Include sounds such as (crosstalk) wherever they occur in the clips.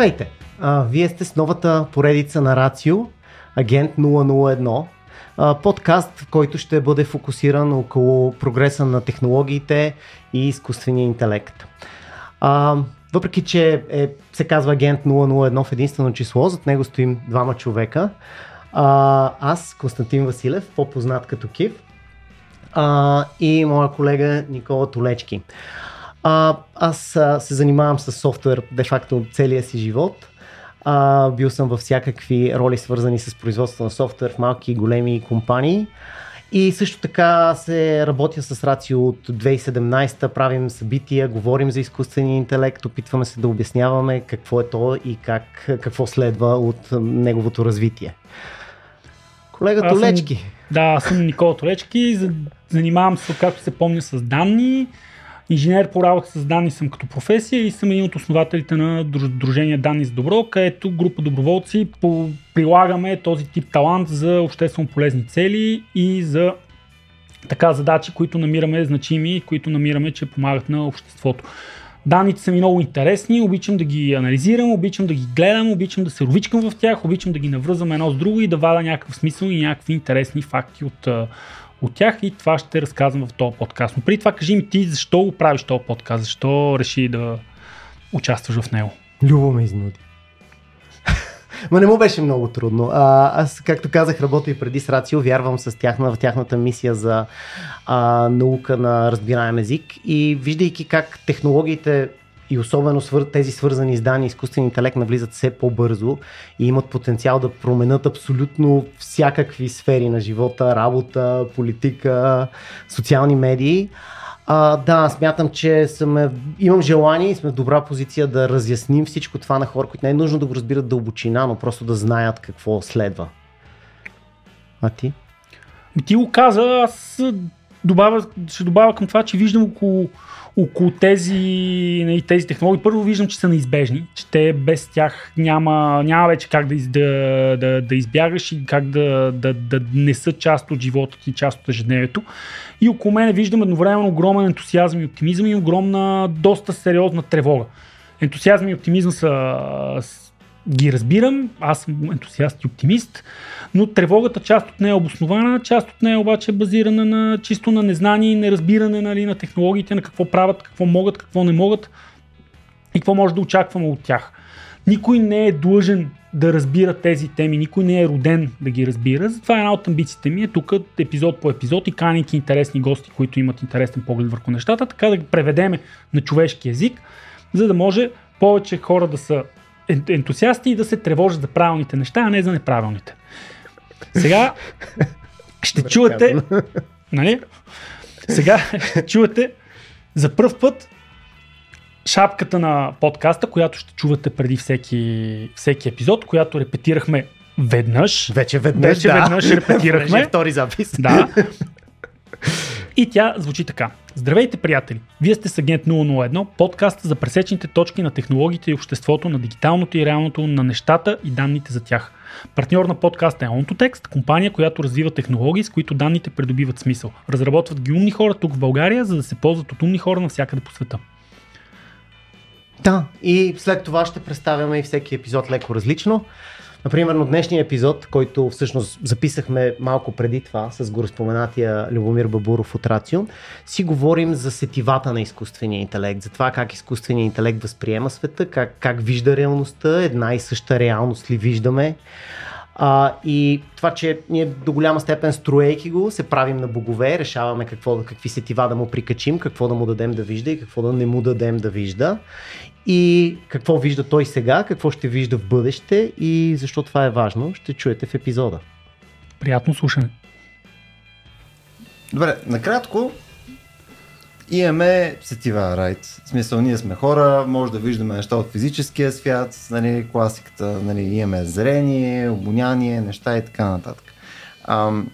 Здравейте! А, вие сте с новата поредица на Рацио, Агент 001, а, подкаст, който ще бъде фокусиран около прогреса на технологиите и изкуствения интелект. А, въпреки, че е, се казва Агент 001 в единствено число, зад него стоим двама човека. А, аз, Константин Василев, по-познат като Кив, а, и моя колега Никола Толечки. А, аз а, се занимавам с софтуер де-факто целия си живот. А, бил съм във всякакви роли, свързани с производство на софтуер в малки и големи компании. И също така се работя с Рацио от 2017, правим събития, говорим за изкуствения интелект, опитваме се да обясняваме какво е то и как, какво следва от неговото развитие. Колега Аз съм- Толечки. Да, аз съм Никола Толечки, за- занимавам се, както се помня, с данни. Инженер по работа с данни съм като професия и съм един от основателите на друж- Дружение Данни за добро, където група доброволци прилагаме този тип талант за обществено полезни цели и за така задачи, които намираме значими които намираме, че помагат на обществото. Данните са ми много интересни, обичам да ги анализирам, обичам да ги гледам, обичам да се ровичкам в тях, обичам да ги навръзвам едно с друго и да вада някакъв смисъл и някакви интересни факти от, от тях и това ще разказвам в този подкаст. Но преди това кажи ми ти защо го правиш този подкаст, защо реши да участваш в него. Любо ме изнуди. Ма не му беше много трудно. А, аз, както казах, работя и преди с Рацио, вярвам с тяхна, в тяхната мисия за а, наука на разбираем език и виждайки как технологиите и особено свър... тези свързани с данни изкуствен интелект навлизат все по-бързо и имат потенциал да променят абсолютно всякакви сфери на живота, работа, политика, социални медии. А, да, смятам, че съм, имам желание и сме в добра позиция да разясним всичко това на хора, които не е нужно да го разбират дълбочина, но просто да знаят какво следва. А ти? Ти го каза, аз добавя, ще добавя към това, че виждам около, около тези, нали, тези технологии. Първо виждам, че са неизбежни, че те без тях няма, няма вече как да, да, да, да избягаш и как да, да, да не са част от живота ти, част от ежедневието. И около мен виждам едновременно огромен ентусиазъм и оптимизъм и огромна, доста сериозна тревога. Ентусиазъм и оптимизъм са, ги разбирам, аз съм ентусиаст и оптимист, но тревогата част от нея е обоснована, част от нея обаче е базирана на чисто на незнание и неразбиране нали, на технологиите, на какво правят, какво могат, какво не могат и какво може да очакваме от тях. Никой не е длъжен да разбира тези теми, никой не е роден да ги разбира. Затова една от амбициите ми е тук епизод по епизод и канейки интересни гости, които имат интересен поглед върху нещата, така да ги преведеме на човешки език, за да може повече хора да са ентусиасти и да се тревожат за правилните неща, а не за неправилните. Сега (laughs) ще чуете, нали? Сега ще чуете за първ път шапката на подкаста, която ще чувате преди всеки, всеки епизод, която репетирахме веднъж. Вече веднъж, Вече да. веднъж репетирахме. Понеже е втори запис. Да. (laughs) И тя звучи така. Здравейте, приятели! Вие сте с Агент 001, подкаста за пресечните точки на технологиите и обществото, на дигиталното и реалното, на нещата и данните за тях. Партньор на подкаста е OntoText, компания, която развива технологии, с които данните придобиват смисъл. Разработват ги умни хора тук в България, за да се ползват от умни хора навсякъде по света. Да, и след това ще представяме и всеки епизод леко различно. Например, на днешния епизод, който всъщност записахме малко преди това с гореспоменатия Любомир Бабуров от Рацио, си говорим за сетивата на изкуствения интелект, за това как изкуственият интелект възприема света, как, как вижда реалността, една и съща реалност ли виждаме. А, и това, че ние до голяма степен строейки го, се правим на богове, решаваме какво, какви сетива да му прикачим, какво да му дадем да вижда и какво да не му дадем да вижда. И какво вижда той сега, какво ще вижда в бъдеще и защо това е важно, ще чуете в епизода. Приятно слушане. Добре, накратко имаме сетива, райт. В смисъл, ние сме хора, може да виждаме неща от физическия свят, нали, класиката, нали, имаме зрение, обоняние, неща и така нататък. Ам,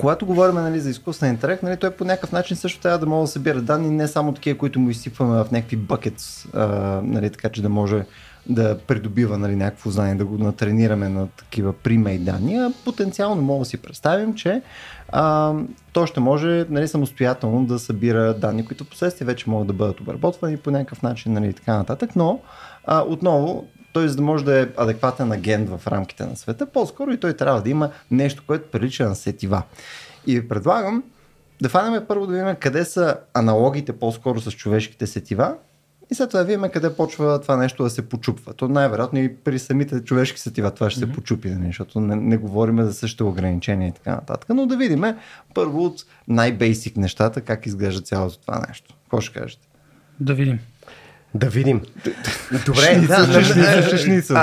когато говорим нали, за изкуствен интелект, нали, той по някакъв начин също трябва да може да събира данни, не само такива, които му изсипваме в някакви бъкетс, нали, така че да може да придобива нали, някакво знание, да го натренираме на такива примей данни, потенциално мога да си представим, че а, то ще може нали, самостоятелно да събира данни, които последствие вече могат да бъдат обработвани по някакъв начин нали, и така нататък, но а, отново той за да може да е адекватен агент в рамките на света, по-скоро и той трябва да има нещо, което прилича на сетива. И ви предлагам да фанем първо да видим къде са аналогите по-скоро с човешките сетива и след това да видим къде почва това нещо да се почупва. То най-вероятно и при самите човешки сетива това ще mm-hmm. се почупи, нали, защото не, не говорим за същите ограничения и така нататък. Но да видим първо от най-бейсик нещата как изглежда цялото това нещо. Какво ще кажете? Да видим. Да видим. Добре, да, шишница.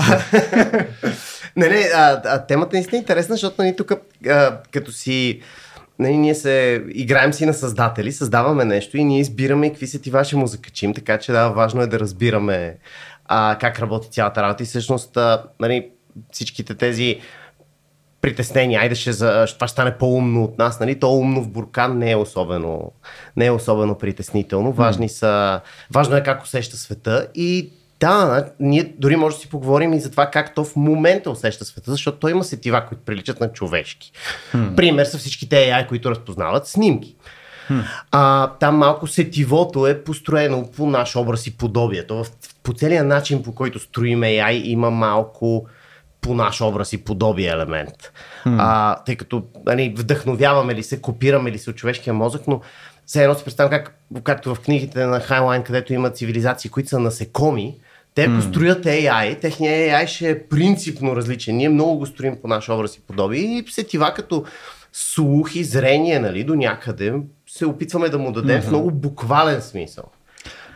Не, не, а, а, темата наистина е интересна, защото нали, тук като си нали, ние се играем си на създатели, създаваме нещо и ние избираме какви сетива ще му закачим, така че да, важно е да разбираме а, как работи цялата работа и всъщност а, нали, всичките тези притеснения, айде ще, за, това ще стане по-умно от нас, нали? То умно в буркан не е особено, не е особено притеснително. Важни са, важно е как усеща света и да, ние дори може да си поговорим и за това как то в момента усеща света, защото той има сетива, които приличат на човешки. Hmm. Пример са всичките AI, които разпознават снимки. Hmm. А, там малко сетивото е построено по наш образ и подобие. То в, по целия начин, по който строим AI, има малко по наш образ и подобие елемент. Hmm. А, тъй като нали, вдъхновяваме ли се, копираме ли се от човешкия мозък, но все едно си представям как, както в книгите на Хайлайн, където има цивилизации, които са насекоми, те mm. построят AI, техния AI ще е принципно различен. Ние много го строим по наш образ и подобие и сетива като слух и зрение, нали, до някъде се опитваме да му дадем mm-hmm. в много буквален смисъл.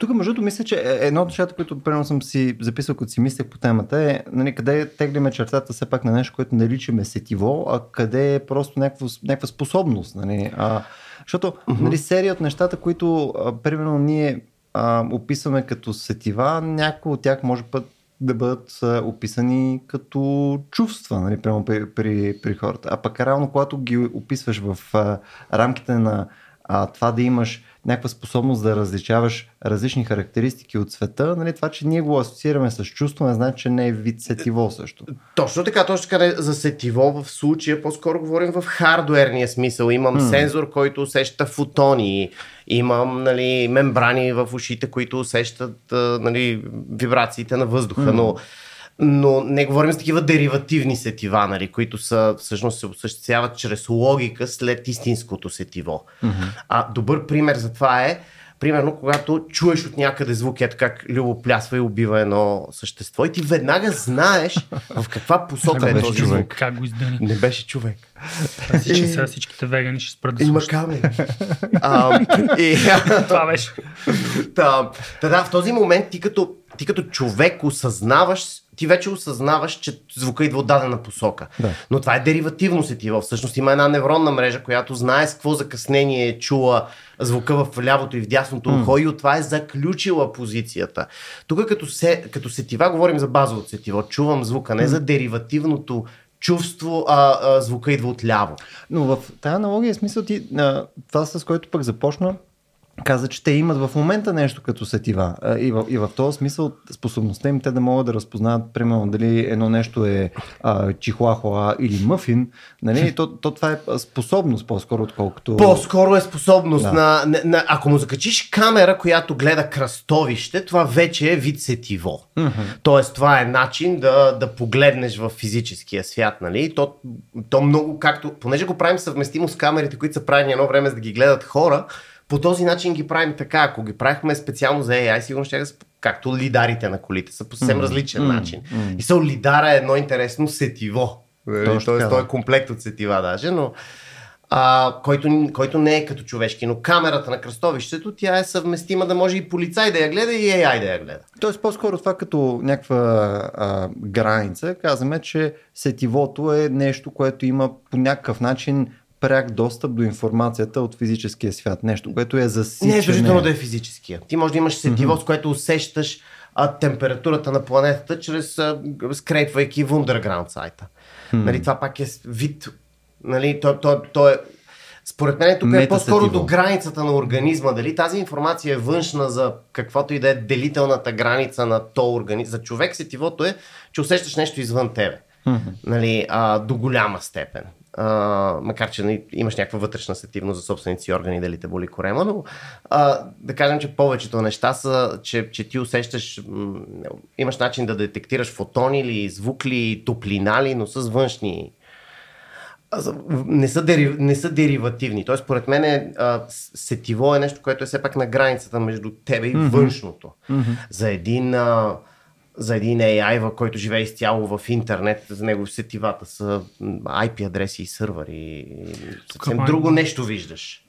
Тук, между другото, мисля, че е, едно от нещата, които примерно съм си записал, като си мислех по темата е, нали, къде теглиме чертата все пак на нещо, което наричаме сетиво, а къде е просто някаква, някаква способност. Нали? А, защото mm-hmm. нали, серия от нещата, които а, примерно ние а, описваме като сетива, някои от тях може път да бъдат описани като чувства, нали, прямо при, при, при хората. А пък реално, когато ги описваш в а, рамките на а, това да имаш някаква способност да различаваш различни характеристики от света, нали, това, че ние го асоциираме с чувство, не значи, че не е вид сетиво също. Точно така, точно така за сетиво в случая по-скоро говорим в хардуерния смисъл. Имам hmm. сензор, който усеща фотони, имам нали, мембрани в ушите, които усещат нали, вибрациите на въздуха, hmm. но но не говорим за такива деривативни сетива, нали, които са, всъщност се осъществяват чрез логика след истинското сетиво. Mm-hmm. А добър пример за това е, примерно, когато чуеш от някъде звук, ето как Любо плясва и убива едно същество и ти веднага знаеш в каква посока е този звук. Как го издъни? Не беше човек. Всички, сега всичките вегани ще спрат да Има камери. (laughs) Това беше. Да, да, в този момент ти като, ти като човек осъзнаваш ти вече осъзнаваш, че звука идва от дадена посока. Да. Но това е деривативно сетива. Всъщност има една невронна мрежа, която знае с какво закъснение е чула звука в лявото и в дясното mm. ухо и от това е заключила позицията. Тук като, се, като сетива говорим за базовото сетиво. Чувам звука, не mm. за деривативното чувство, а, а звука идва от ляво. Но в тази аналогия смисъл ти, а, това с което пък започна, каза, че те имат в момента нещо като сетива. И в, и в този смисъл способността им те да могат да разпознаят, примерно, дали едно нещо е а, чихуахуа или мъфин, нали? то, то това е способност по-скоро, отколкото... По-скоро е способност да. на, на, на... Ако му закачиш камера, която гледа кръстовище, това вече е вид сетиво. Mm-hmm. Тоест, това е начин да, да погледнеш в физическия свят, нали? То, то много, както... Понеже го правим съвместимо с камерите, които са правени едно време за да ги гледат хора, по този начин ги правим така. Ако ги правихме специално за AI, сигурно ще са както лидарите на колите са по съвсем mm-hmm. различен mm-hmm. начин. Mm-hmm. И са лидара е едно интересно сетиво. Тоест, той е комплект от сетива даже, но а, който, който не е като човешки. Но камерата на кръстовището, тя е съвместима да може и полицай да я гледа и AI да я гледа. Тоест по-скоро това като някаква а, граница, казваме, че сетивото е нещо, което има по някакъв начин пряк достъп до информацията от физическия свят. Нещо, което е засичане. Не е задължително да е физическия. Ти може да имаш сетиво, mm-hmm. с което усещаш а, температурата на планетата, чрез а, скрепвайки в underground сайта. Mm-hmm. Нали, това пак е вид. Нали, то, то, то е според мен тук е по-скоро до границата на организма. Дали тази информация е външна за каквото и да е делителната граница на то организъм. За човек сетивото е, че усещаш нещо извън тебе. Mm-hmm. Нали, а, до голяма степен. А, макар, че нали, имаш някаква вътрешна сетивност за собствените си органи, дали те боли корема, но а, да кажем, че повечето неща са, че, че ти усещаш, м- имаш начин да детектираш фотони или звук ли, топлина ли, но с външни не са, дери, не са деривативни. Тоест, според мен, е, сетиво е нещо, което е все пак на границата между тебе и mm-hmm. външното. Mm-hmm. За един а, за един AI, в който живее изцяло в интернет, за него сетивата са IP адреси и сървъри. Съвсем Тук, друго нещо виждаш.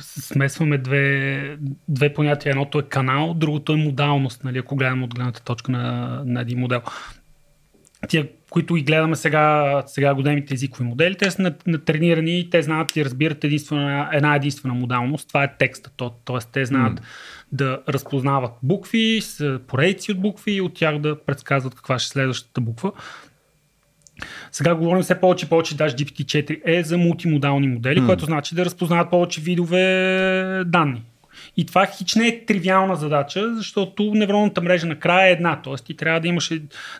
Смесваме две, две понятия. Едното е канал, другото е модалност, нали, ако гледаме от гледната точка на, на един модел. Тия, които ги гледаме сега, сега големите езикови модели, те са натренирани и те знаят и разбират единствена, една единствена модалност. Това е текста. Тоест те знаят mm да разпознават букви, поредици от букви и от тях да предсказват каква ще е следващата буква. Сега говорим все повече и повече, даже GPT-4 е за мултимодални модели, mm. което значи да разпознават повече видове данни. И това хич не е тривиална задача, защото невронната мрежа накрая е една. Тоест ти трябва да имаш,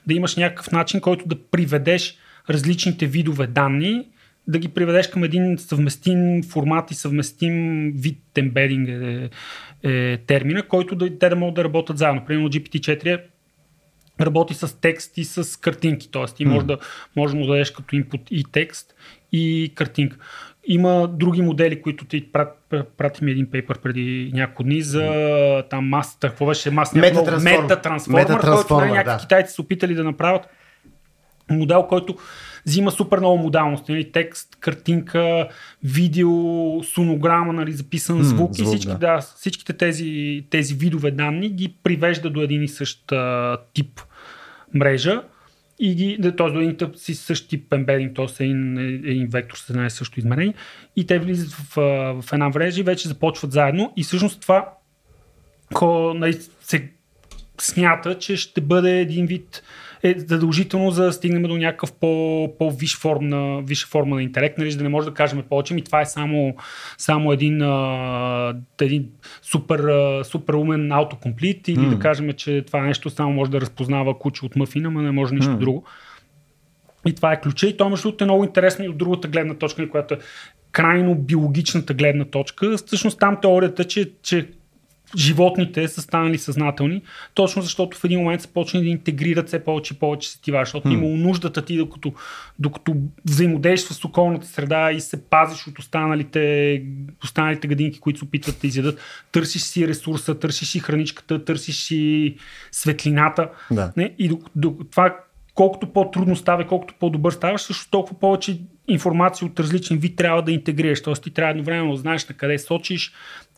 да имаш някакъв начин, който да приведеш различните видове данни да ги приведеш към един съвместим формат и съвместим вид ембединг е, е термина, който да, те да могат да работят заедно. Примерно GPT-4 работи с текст и с картинки, т.е. ти може, да, може да му дадеш като инпут и текст и картинка. Има други модели, които ти прат, прати ми един пейпер преди няколко дни за там мас, какво беше масния метатрансформер, който нали, някакви да. китайци са опитали да направят модел, който взима супер много модалности. Нали? Текст, картинка, видео, сонограма, нали? записан звук, mm, звук и всички, да. Да, всичките тези, тези видове данни ги привежда до един и същ а, тип мрежа и ги, т.е. до един тъп си същ тип ембединг, т.е. един, един вектор с една и също измерение и те влизат в, в една мрежа и вече започват заедно и всъщност това ко, нали, се смята, че ще бъде един вид е задължително за да стигнем до някакъв по, по-виш форм на, висша форма на интелект, нали, да не може да кажем повече, и това е само, само един, а, един супер, а, супер умен аутокомплит или mm. да кажем, че това нещо само може да разпознава куче от мъфина, но не може нищо mm. друго. И това е ключа и то между е много интересно и от другата гледна точка, която е крайно биологичната гледна точка. Всъщност там теорията, че, че животните са станали съзнателни, точно защото в един момент са почнали да интегрират все повече и повече сетива, защото hmm. имало нуждата ти, докато, докато взаимодействаш с околната среда и се пазиш от останалите, останалите гадинки, които се опитват да изядат, търсиш си ресурса, търсиш си храничката, търсиш си светлината. Да. Не? И до, до, това колкото по-трудно става, колкото по-добър ставаш, също толкова повече информация от различен вид трябва да интегрираш. Тоест ти трябва едновременно да знаеш на къде сочиш,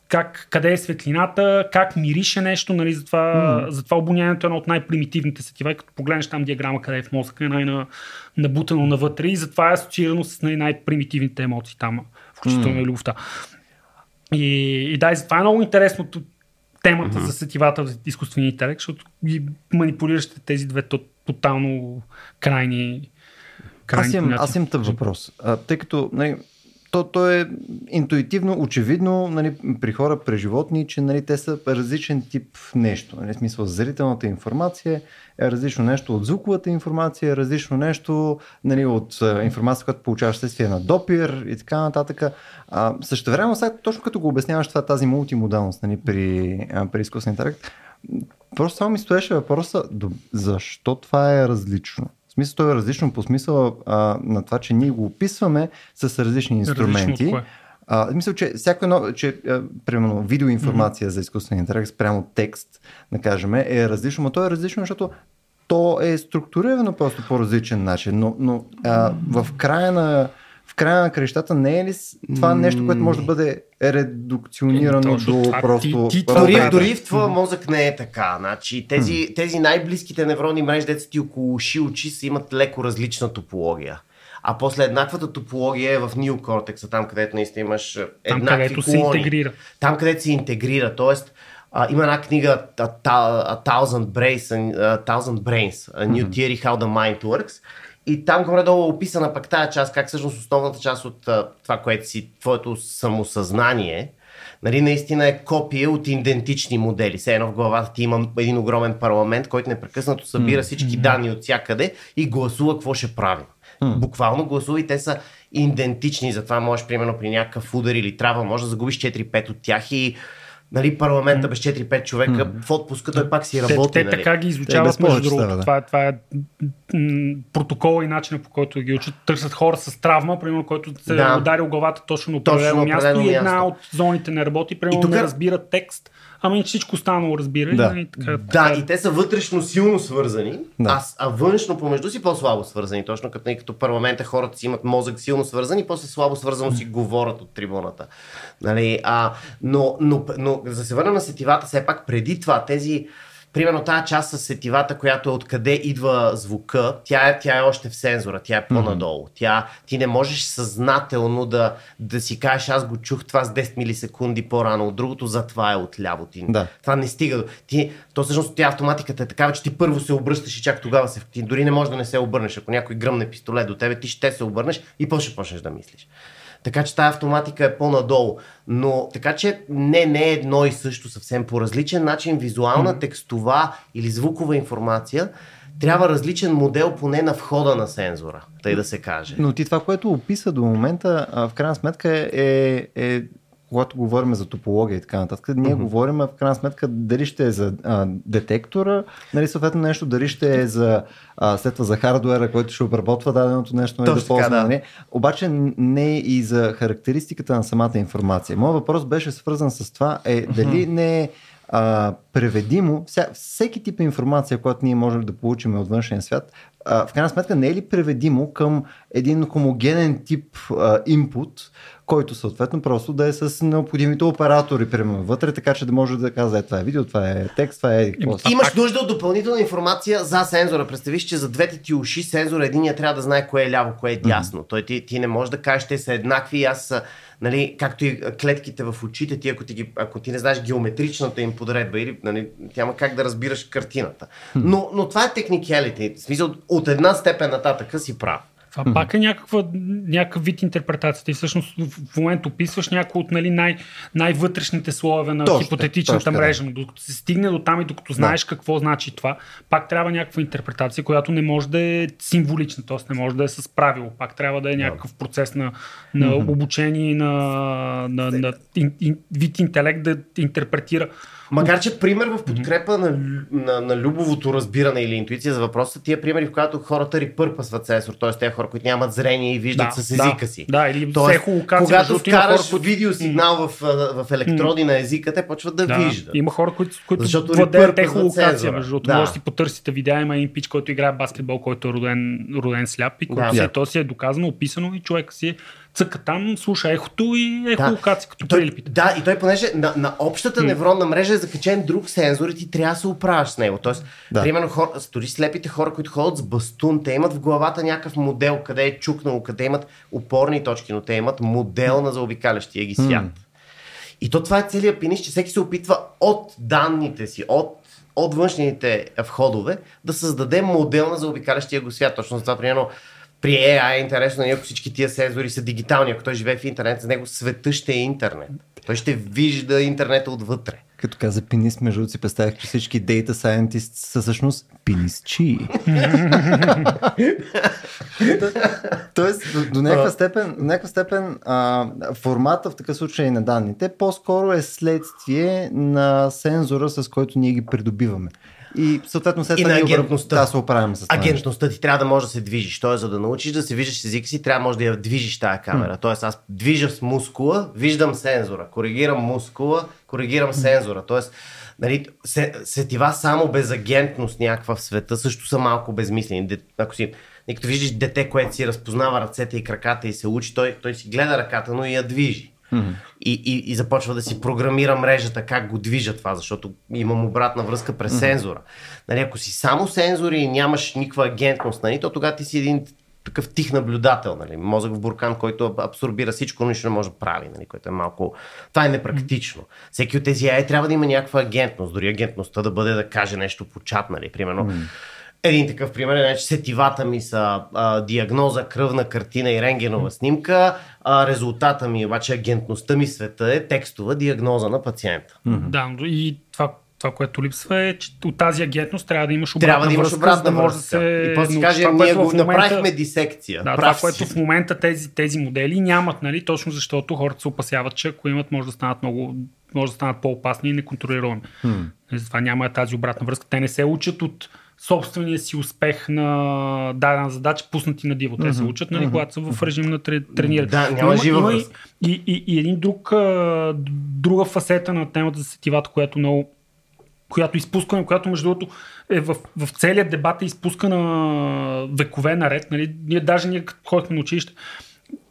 как, къде е светлината, как мирише нещо, нали, затова, mm. затова обонянието е едно от най-примитивните сетива, като погледнеш там диаграма къде е в мозъка, е най-набутано навътре и затова е асоциирано с нали, най-примитивните емоции там, включително mm. любовта. И, и да, и затова е много интересно темата mm-hmm. за сетивата в изкуствения интелект, защото ги манипулираш тези две тотално крайни аз имам, аз имам тъп въпрос. А, тъй като нали, то, то е интуитивно, очевидно нали, при хора, при животни, че нали, те са различен тип нещо. Нали, смисъл, зрителната информация е различно нещо от звуковата информация, е различно нещо нали, от информация, която получаваш следствие на допир и така нататък. Също време, точно като го обясняваш това, тази мултимодалност нали, при, при изкуствен интелект, просто само ми стоеше въпроса, защо това е различно? Смисъл то е различно по смисъл а, на това, че ние го описваме с различни инструменти. Различно а, мисля, че всяко едно, че а, примерно видеоинформация mm-hmm. за изкуствен интелект спрямо текст, да кажем, е различно, но то е различно, защото то е структурирано просто по различен начин, но, но а, в края на в края на крещата не е ли това нещо, което може да бъде редукционирано е, до това, просто... Ти, ти, дори, дори в твоя мозък не е така. Значи, тези, тези най-близките невронни мрежи, деца ти около уши, очи, са имат леко различна топология. А после еднаквата топология е в неокортекса, там където наистина имаш еднакви там, където колони. се интегрира. Там където се интегрира. Тоест, а, има една книга A, a, Thousand, Brains, a Thousand Brains, A New Theory How the Mind Works, и там горе-долу е описана пък тази част, как всъщност основната част от това, което си, твоето самосъзнание, нали, наистина е копия от идентични модели. Все едно в главата ти има един огромен парламент, който непрекъснато събира всички данни от всякъде и гласува какво ще правим. Буквално гласува и те са идентични, затова можеш, примерно, при някакъв удар или трава, може да загубиш 4-5 от тях и нали, парламента без 4-5 човека в отпуска, той пак си работи. Те, те нали. така ги изучават, без между другото. да. Това, това е м, протокола и начина по който ги учат. Търсят хора с травма, примерно, който се Да. е ударил главата точно на определено място и една място. от зоните не работи, примерно тук- не разбира текст, ама и всичко останало разбира. Да. И, така, Да, така, и те са вътрешно силно свързани, Да. а, а външно помежду си по-слабо свързани. Точно като, като парламента хората си имат мозък силно свързани, после слабо свързано си говорят от трибуната. Нали, а, но, но, но, за да се върна на сетивата, все пак преди това, тези Примерно тази част с сетивата, която е откъде идва звука, тя е, тя е още в сензора, тя е по-надолу. Тя, ти не можеш съзнателно да, да си кажеш, аз го чух това с 10 милисекунди по-рано от другото, затова е отляво ти. Да. Това не стига. Ти, то всъщност тя автоматиката е такава, че ти първо се обръщаш и чак тогава се. Ти дори не можеш да не се обърнеш. Ако някой гръмне пистолет до тебе, ти ще се обърнеш и после почнеш да мислиш. Така че тази автоматика е по-надолу. Но така че не, не е едно и също съвсем по различен начин, визуална, текстова или звукова информация, трябва различен модел поне на входа на сензора, тъй да се каже. Но ти това, което описа до момента, в крайна сметка е, е когато говорим за топология и така нататък, ние mm-hmm. говорим в крайна сметка дали ще е за а, детектора, нали, съответно нещо, дали ще е за а, след това за хардуера, който ще обработва даденото нещо, нали, да ползва, да. нали. Обаче не и за характеристиката на самата информация. Моят въпрос беше свързан с това, е дали не е а, преведимо, вся, всеки тип информация, която ние можем да получим от външния свят, а, в крайна сметка не е ли преведимо към един хомогенен тип а, инпут, който съответно просто да е с необходимите оператори, примерно вътре, така че да може да казва, е, това е видео, това е текст, това е... какво. Имаш нужда от допълнителна информация за сензора. Представиш, че за двете ти уши сензора единия трябва да знае кое е ляво, кое е дясно. Той ти, ти не можеш да кажеш, те са еднакви и аз са, нали, както и клетките в очите ти, ако ти, ги, ако ти не знаеш геометричната им подредба, или, нали, няма как да разбираш картината. Но, но това е техникалите. В смисъл, от една степен нататък си прав. Това пак е някаква, някакъв вид интерпретация. Ти всъщност в момента описваш някои от нали, най- най-вътрешните слоеве на Точно, хипотетичната точно мрежа. Но докато се стигне до там и докато знаеш какво значи това, пак трябва някаква интерпретация, която не може да е символична, т.е. не може да е с правило. Пак трябва да е някакъв процес на, на обучение и на, на, на ин, ин, вид интелект да интерпретира. Макар, че пример в подкрепа на, на, на любовото разбиране или интуиция за въпроса, тия примери, в които хората репърпасват сенсор, т.е. тези хора, които нямат зрение и виждат Да, с езика да, си. да, или Тоест, когато вкараш хора, които- видеосигнал в, а, в електроди на езика, те почват да, Да, виждат. има хора, които, които Защото владеят ехолокация. Между другото, Да. може да си потърсите видеа, има един пич, който играе баскетбол, който е роден, роден сляп и който Да. си, Да. то си е доказано, описано и човек си цъка там, слуша ехото и ехолокация, като той, прилипите. да, и той понеже на, на общата невронна мрежа е закачен друг сензор и ти трябва да се оправяш с него. Тоест, Да. да. примерно, хора, дори слепите хора, които ходят с бастун, те имат в главата някакъв модел, къде е чукнало, къде имат опорни точки, но те имат модел на заобикалящия ги свят. И то това е целият пиниш, че всеки се опитва от данните си, от от външните входове да създаде модел на заобикалящия го свят. Точно за това, примерно, при AI е интересно, нали, ако всички тия сензори са дигитални, ако той живее в интернет, за него света ще е интернет. Той ще вижда интернета отвътре. Като каза пенис, между си представях, че всички data scientists са всъщност пенисчи. (laughs) Тоест, до, до някаква степен, степен формата в такъв случай на данните по-скоро е следствие на сензора, с който ние ги придобиваме. И съответно след това агентността. Да, се оправяме с това. Агентността ти трябва да може да се движиш. Тоест, за да научиш да се виждаш с езика си, трябва може да я движиш тази камера. Тоест, аз движа с мускула, виждам сензора. Коригирам мускула, коригирам сензора. Тоест, нали, се, сетива само безагентност някаква в света също са малко безмислени. Ако си, и като виждаш дете, което си разпознава ръцете и краката и се учи, той, той си гледа ръката, но и я движи. И, и, и започва да си програмира мрежата как го движа това, защото имам обратна връзка през сензора. Нали, ако си само сензори и нямаш никаква агентност, нали, то тогава ти си един такъв тих наблюдател, нали, мозък в буркан, който аб- абсорбира всичко, но нищо не може да прави, нали, което е малко... Това е непрактично. Всеки от тези AI трябва да има някаква агентност, дори агентността да бъде да каже нещо по чат, нали, примерно. Един такъв пример е, че сетивата ми са а, диагноза, кръвна картина и рентгенова снимка, а резултата ми, обаче агентността ми в света е текстова диагноза на пациента. Да, и това, това, което липсва е, че от тази агентност трябва да имаш обратна Трябва да имаш връзка, обратна да може да се... И после си каже, Това, ние го момента- направихме дисекция. Да, това, Прав което си. в момента тези, тези модели нямат, нали, точно защото хората се опасяват, че ако имат, може да станат много, може да станат по-опасни и неконтролируеми. Затова няма тази обратна връзка. Те не се учат от собствения си успех на дадена задача, пуснати на диво. Те се учат, нали, когато са в режим на тре- трениране. Да, няма жива и, и, и, и един друг, друга фасета на темата за сетивата, която много която изпускаме, която между другото е в, в целият дебат е изпускана векове наред. Нали? Ние даже ние като ходихме на училище,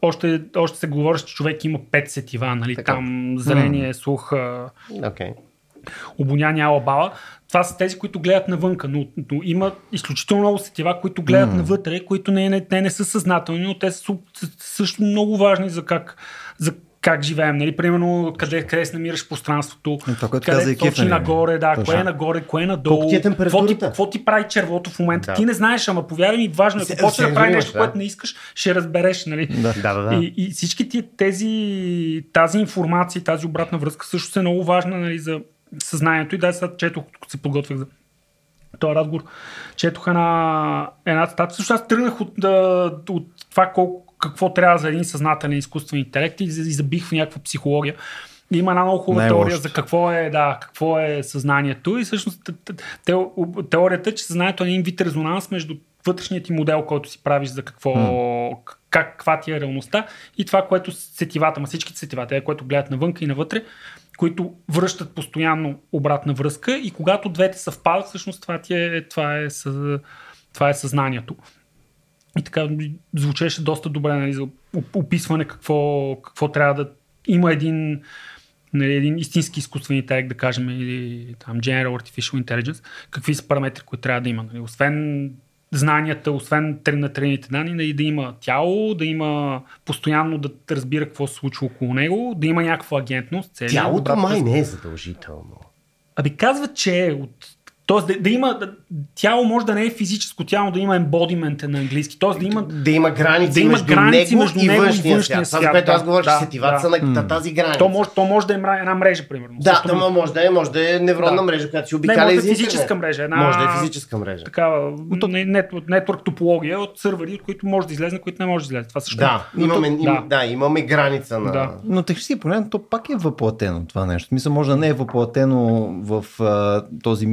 още, още се говори, че човек има пет сетива, нали? Така. там зрение, слух, а, Окей. Обоняние, ала бала. Това са тези, които гледат навънка, но, но има изключително много сетива, които гледат навътре, които не, не, те не са съзнателни, но те са също много важни за как, за как живеем. Нали? Примерно, къде, къде се намираш пространството, И това, къде каза точи нали? нагоре, да, Точно. кое е нагоре, кое е надолу. Колко ти е какво, ти, какво ти прави червото в момента? Да. Ти не знаеш, ама повярвай ми, важно е. Ако почне да прави нещо, да. което не искаш, ще разбереш. Нали? Да. Да, да, да. И, и всички ти, тези, тази информация, тази обратна връзка също е много важна нали, за съзнанието. И да, сега четох, като се подготвях за този разговор, четох една, една цитата. Също аз тръгнах от, от това колко, какво трябва за един съзнателен изкуствен интелект и, забих в някаква психология. Има една много хубава Най-лошото. теория за какво е, да, какво е съзнанието. И всъщност теорията е, че съзнанието е един вид резонанс между вътрешният ти модел, който си правиш за какво, как, каква ти е реалността и това, което сетивата, ма всичките сетива, те, което гледат навънка и навътре, които връщат постоянно обратна връзка и когато двете съвпадат, всъщност това, ти е, това, е, това е съзнанието. И така звучеше доста добре нали, за оп- описване какво, какво трябва да има един, нали, един истински изкуствен интелект, да кажем, или там General Artificial Intelligence, какви са параметри, които трябва да има. Нали. Освен знанията, освен на трените данни, да има тяло, да има постоянно да разбира какво се случва около него, да има някаква агентност. цели, Тялото май не е задължително. Аби казва, че от... Тоест да, да има... Да, тяло може да не е физическо тяло, да има embodiment е на английски. Тоест да има... Да има граници, Да има между, граници него между и него и външния, външния свят. Това, което аз да, говоря, че да, сетивата да. на тази граница. То може, то може да е една мрежа, примерно. Да, Също да, може да е, може да е невронна Да. мрежа, която си Не, обикаля може да из е физическа мрежа. Една... Може да е физическа мрежа. Такава нет, нетворк топология от сървъри, от които може да излезе, които не може да излезе. Това също Да, е. имаме, им, да. да. имаме граница на... Да. Но технически погледно, то пак е въплатено това нещо. Мисля, може да не е въплатено в този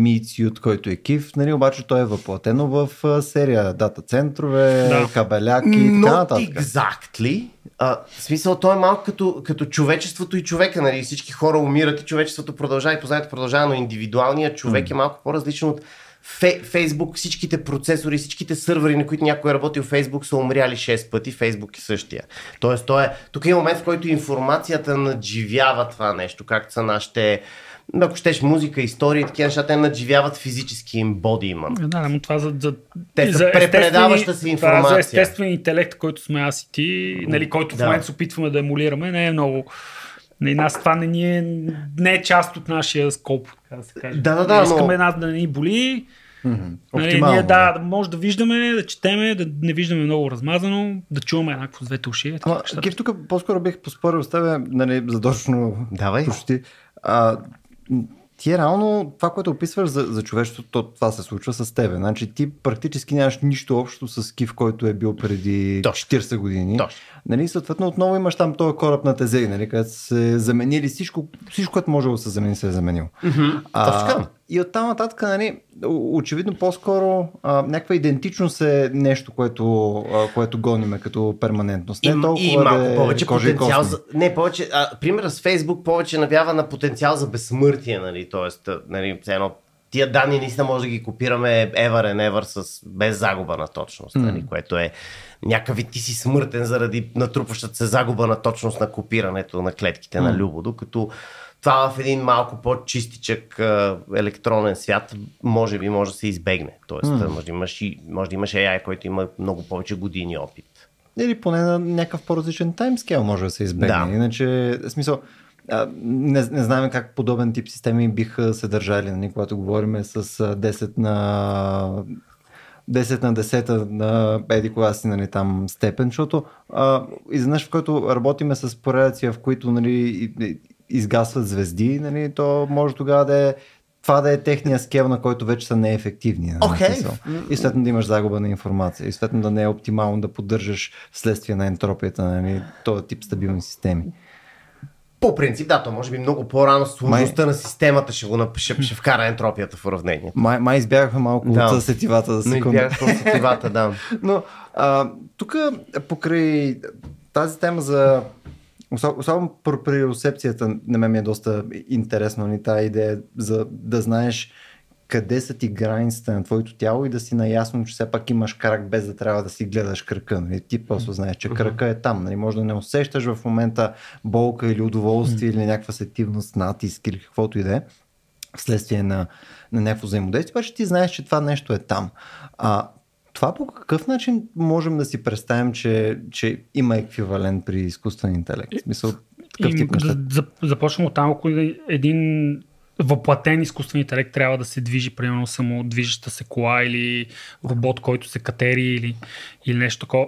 meat suit, който е кив, нали, обаче той е въплатено в серия дата центрове, Да. кабеляки и така нататък. exactly. А, в смисъл, той е малко като, като човечеството и човека. Нали? Всички хора умират и човечеството продължава и познанието продължава, но индивидуалният човек е малко по-различен от Фе, Фейсбук, всичките процесори, всичките сървъри, на които някой е работил в Фейсбук, са умряли 6 пъти. Фейсбук е същия. Тоест, той е, тук е момент, в който информацията надживява това нещо, както са нашите ако щеш музика, истории и такива неща, те надживяват физически embodiment. Да, да, но това за, за, Те са за препредаваща се това За информация. естествен интелект, който сме аз и ти, нали, който в Да. момента се опитваме да емулираме, не е много. Не, нас това не, ни е, не е част от нашия скоп, така да се каже. Да, да, да, Не искаме но- нас да не ни боли. Нали, ние да, да. може да виждаме, да четеме, да не виждаме много размазано, да чуваме еднакво с двете уши. Ама. Кив, тук по-скоро бих поспорил с тебе, нали, задочно Давай. почти. А, ти е реално това, което описваш за, за човечеството, то, това се случва с тебе. Значи ти практически нямаш нищо общо с Кив, който е бил преди Точно. 40 години. Точно. Нали, съответно отново имаш там този кораб на Тезей, нали, където се заменили всичко, всичко, което може да се замени, се е заменил. Точно така. и оттам нататък, нали, очевидно по-скоро а, някаква идентичност е нещо, което, а, което гониме като перманентност. Не И, толкова и малко да е повече потенциал за... Не, повече... А, примера с Фейсбук повече навява на потенциал за безсмъртие, нали? Тоест, а, нали, едно, тия данни наистина може да ги копираме ever and ever с, без загуба на точност, нали? което е някакъв ти си смъртен заради натрупващата се загуба на точност на копирането на клетките на Любо, докато това в един малко по-чистичък а, електронен свят може би може да се избегне. Тоест, а, може, да имаш, и- може да имаш AI, който има много повече години опит. Или поне на някакъв по-различен таймскейл може да се избегне. Да. Иначе, смисъл, а, не, не знаем как подобен тип системи биха се държали, нали, когато говорим с а, 10 на 10 на 10 на еди кога си нали, там степен, защото а, изведнъж в който работиме с поредици, в които нали, изгасват звезди, нали, то може тогава да е това да е техния скел, на който вече са неефективни. Нали, okay. И следно да имаш загуба на информация. И следно да не е оптимално да поддържаш вследствие на ентропията нали, този тип стабилни системи. По принцип, да, то може би много по-рано сложността май... на системата ще го напише, ще вкара ентропията в уравнението. Май, май избягахме малко да. от сетивата за секунда. Избягахме от сетивата, да. (laughs) Но тук покрай тази тема за Особено при рецепцията на мен ми е доста интересно ни тази идея за да знаеш къде са ти границите на твоето тяло и да си наясно, че все пак имаш крак без да трябва да си гледаш кръка. Нали? Ти просто знаеш, че кръка е там. Нали? Може да не усещаш в момента болка или удоволствие или някаква сетивност, натиск или каквото и да е вследствие на, на някакво взаимодействие, обаче ти знаеш, че това нещо е там. А, това по какъв начин можем да си представим, че, че има еквивалент при изкуствен интелект? В смисъл, такъв тип неща? Започвам от там, ако един въплатен изкуствен интелект трябва да се движи, примерно само движеща се кола или робот, който се катери или, или нещо такова.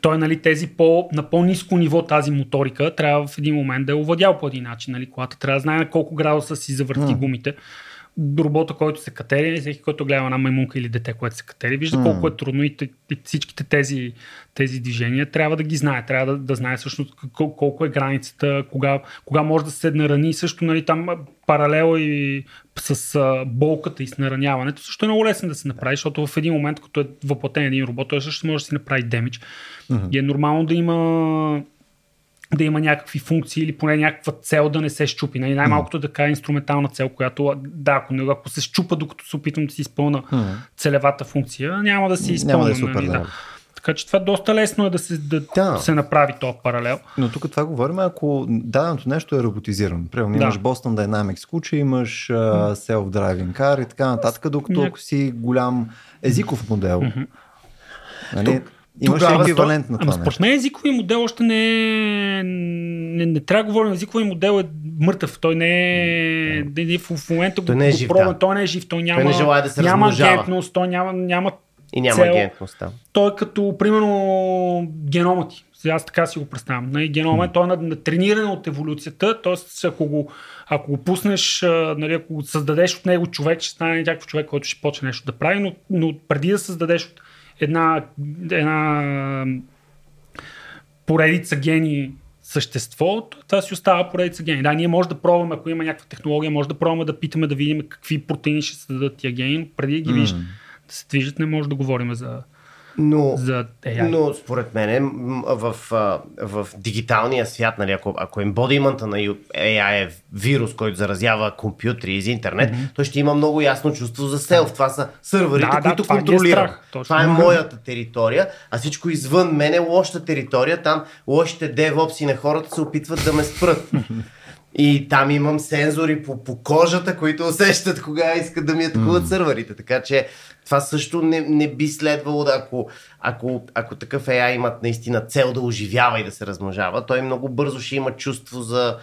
Той, нали, тези по, на по-низко ниво тази моторика трябва в един момент да е овладял по един начин. Нали, колата трябва да знае на колко градуса си завърти mm. гумите робота, който се катери, всеки, който гледа една маймунка или дете, което се катери, вижда mm. колко е трудно и, и всичките тези, тези движения трябва да ги знае. Трябва да, да знае всъщност колко е границата, кога, кога може да се нарани. Също нали, там паралел и с а, болката и с нараняването. Също е много лесно да се направи, защото в един момент, като е въплатен един робот, той също може да си направи демидж. Mm-hmm. И е нормално да има да има някакви функции или поне някаква цел да не се щупи. Нали? Най-малкото да кажа инструментална цел, която да, ако, не, ако се щупа докато се опитвам да си изпълна mm. целевата функция, няма да си изпълня. Няма да е супер, нали? да. Така че това доста лесно е да се, да, да. се направи този паралел. Но тук това говорим, ако даденото нещо е роботизирано. Примерно да. имаш Boston Dynamics куче, имаш uh, Self-Driving Car и така нататък, докато ако си голям езиков модел, mm-hmm. нали, тук, Имаш Тогава, еквивалент на това Ама според мен езикови модел още не е... Не, не трябва да говорим, езикови модел е мъртъв. Той не е... Mm. В, в момента той не е жив, да. той не е жив, той няма, той не желая да се няма агентност, той няма, няма и няма цел. агентност там. Той е като, примерно, генома ти. Сега аз така си го представям. Нали, генома mm. той е натрениран от еволюцията, т.е. ако го, ако го пуснеш, нали, ако го създадеш от него човек, ще стане някакъв човек, който ще почне нещо да прави, но, но преди да създадеш от една, една поредица гени същество, това си остава поредица гени. Да, ние може да пробваме, ако има някаква технология, може да пробваме да питаме да видим какви протеини ще се дадат тия гени, но преди да ги да се движат, не може да говорим за, но, за AI. Но според мен в, в, в дигиталния свят, нали, ако, ако ембодимента на AI е вирус, който заразява компютри из интернет, mm-hmm. той ще има много ясно чувство за селф. Това са сървърите, да, които да, контролирам. Е това е моята територия, а всичко извън мен е лошата територия. Там лошите девопси на хората се опитват да ме спрат. (laughs) И там имам сензори по, по кожата, които усещат кога искат да ми атакуват mm. сървърите. Така че това също не, не би следвало да, ако, ако, ако такъв AI имат наистина цел да оживява и да се размножава, той много бързо ще има чувство за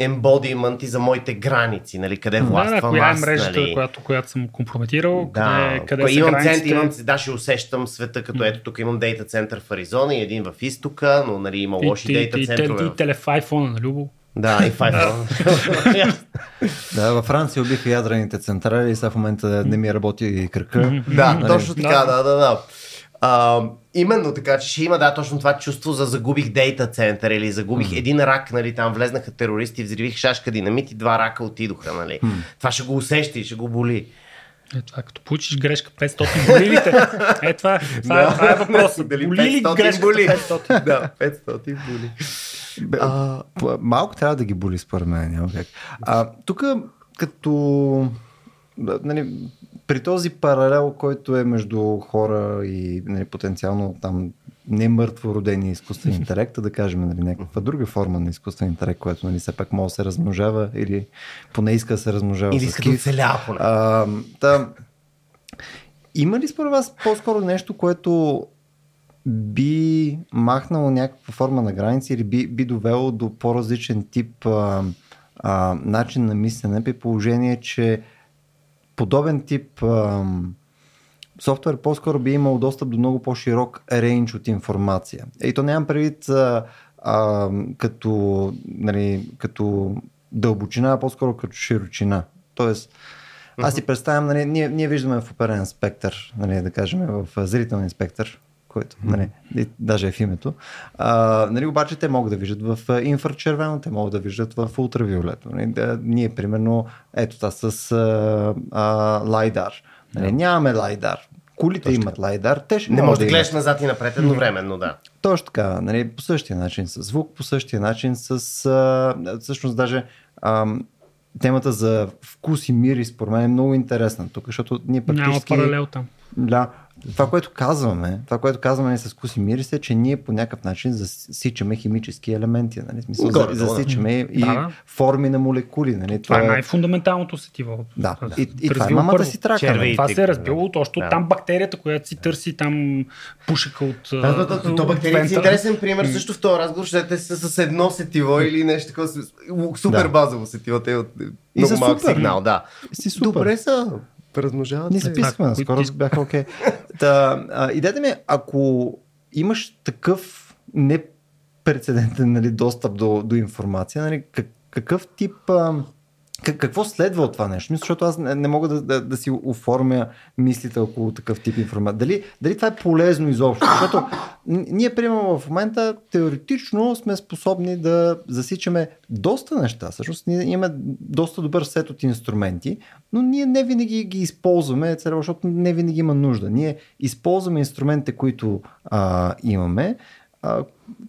embodiment и за моите граници, нали, къде властвам да, да, коя аз, е мрежата, нали... която, която съм компрометирал, да, къде, къде са имам границите. Център, имам, да, ще усещам света, като ето тук имам дейта център в Аризона и един в изтока, но нали, има лоши дейта центрове. И, и, и телефайфона на Любо. Да, и Five. (laughs) да, във Франция убиха ядрените централи и сега в момента не ми работи кръка. да, нали? точно така, да, да, да. А, именно така, че ще има да, точно това чувство за загубих дейта център или загубих mm. един рак, нали, там влезнаха терористи, взривих шашка динамит и два рака отидоха, нали. Mm. Това ще го усещи, ще го боли. Е, това като получиш грешка 500, боли ли те? Е, това, това, да. това е въпросът. Дали боли ли грешка боли? 500? да, 500 боли. А, малко трябва да ги боли според мен. Няма как. А, тук като нали, при този паралел, който е между хора и нали, потенциално там не мъртво родени изкуствен (laughs) интелект, а да кажем нали, някаква друга форма на изкуствен интелект, което нали, все пак може да се размножава или поне иска да се размножава или иска да оцелява поне. А, да, има ли според вас по-скоро нещо, което би махнало някаква форма на граници или би, би довело до по-различен тип а, а, начин на мислене при положение, че подобен тип а, софтуер по-скоро би имал достъп до много по-широк рейндж от информация. И то нямам предвид а, а, като, нали, като дълбочина, а по-скоро като широчина. Тоест, аз си представям, нали, ние, ние виждаме в оперен спектър, нали, да кажем, в зрителен спектър, който нали, даже е в името. А, нали, обаче те могат да виждат в инфрачервено, те могат да виждат в ултравиолето. Нали, да, ние, примерно, ето това с а, а, лайдар. Нали, нямаме лайдар. Колите Точно. имат лайдар, те ще Не можеш да, да гледаш назад и напред едновременно, да. Точно така, нали, по същия начин с звук, по същия начин с... А, всъщност даже а, темата за вкус и мири според мен е много интересна тук, защото ние практически... Няма паралел там. Да, това, което казваме, това, което казваме с вкус и мирисе, е, че ние по някакъв начин засичаме химически елементи. Нали? Смисъл, Горе, засичаме да. и да. форми на молекули. Нали? Това, това е най-фундаменталното сетиво. Да, да. и, и това е мамата си трака. Нали? Това се е разбило точно да. там бактерията, която си търси там пушека от Да, да, да, то бактерията е интересен пример също в този разговор, ще е с едно сетиво или нещо такова супер базово сетиво, те от много малък сигнал, да. Добре са размножават. Не списваме, скоро бяха окей. (laughs) Okay. идеята ми е, ако имаш такъв непрецедентен нали, достъп до, до информация, нали, как, какъв тип а, какво следва от това нещо? Мисля, защото аз не, мога да, да, да си оформя мислите около такъв тип информация. Дали, дали това е полезно изобщо? Защото ние, примерно, в момента теоретично сме способни да засичаме доста неща. Всъщност ние имаме доста добър сет от инструменти, но ние не винаги ги използваме, защото не винаги има нужда. Ние използваме инструментите, които а, имаме, а,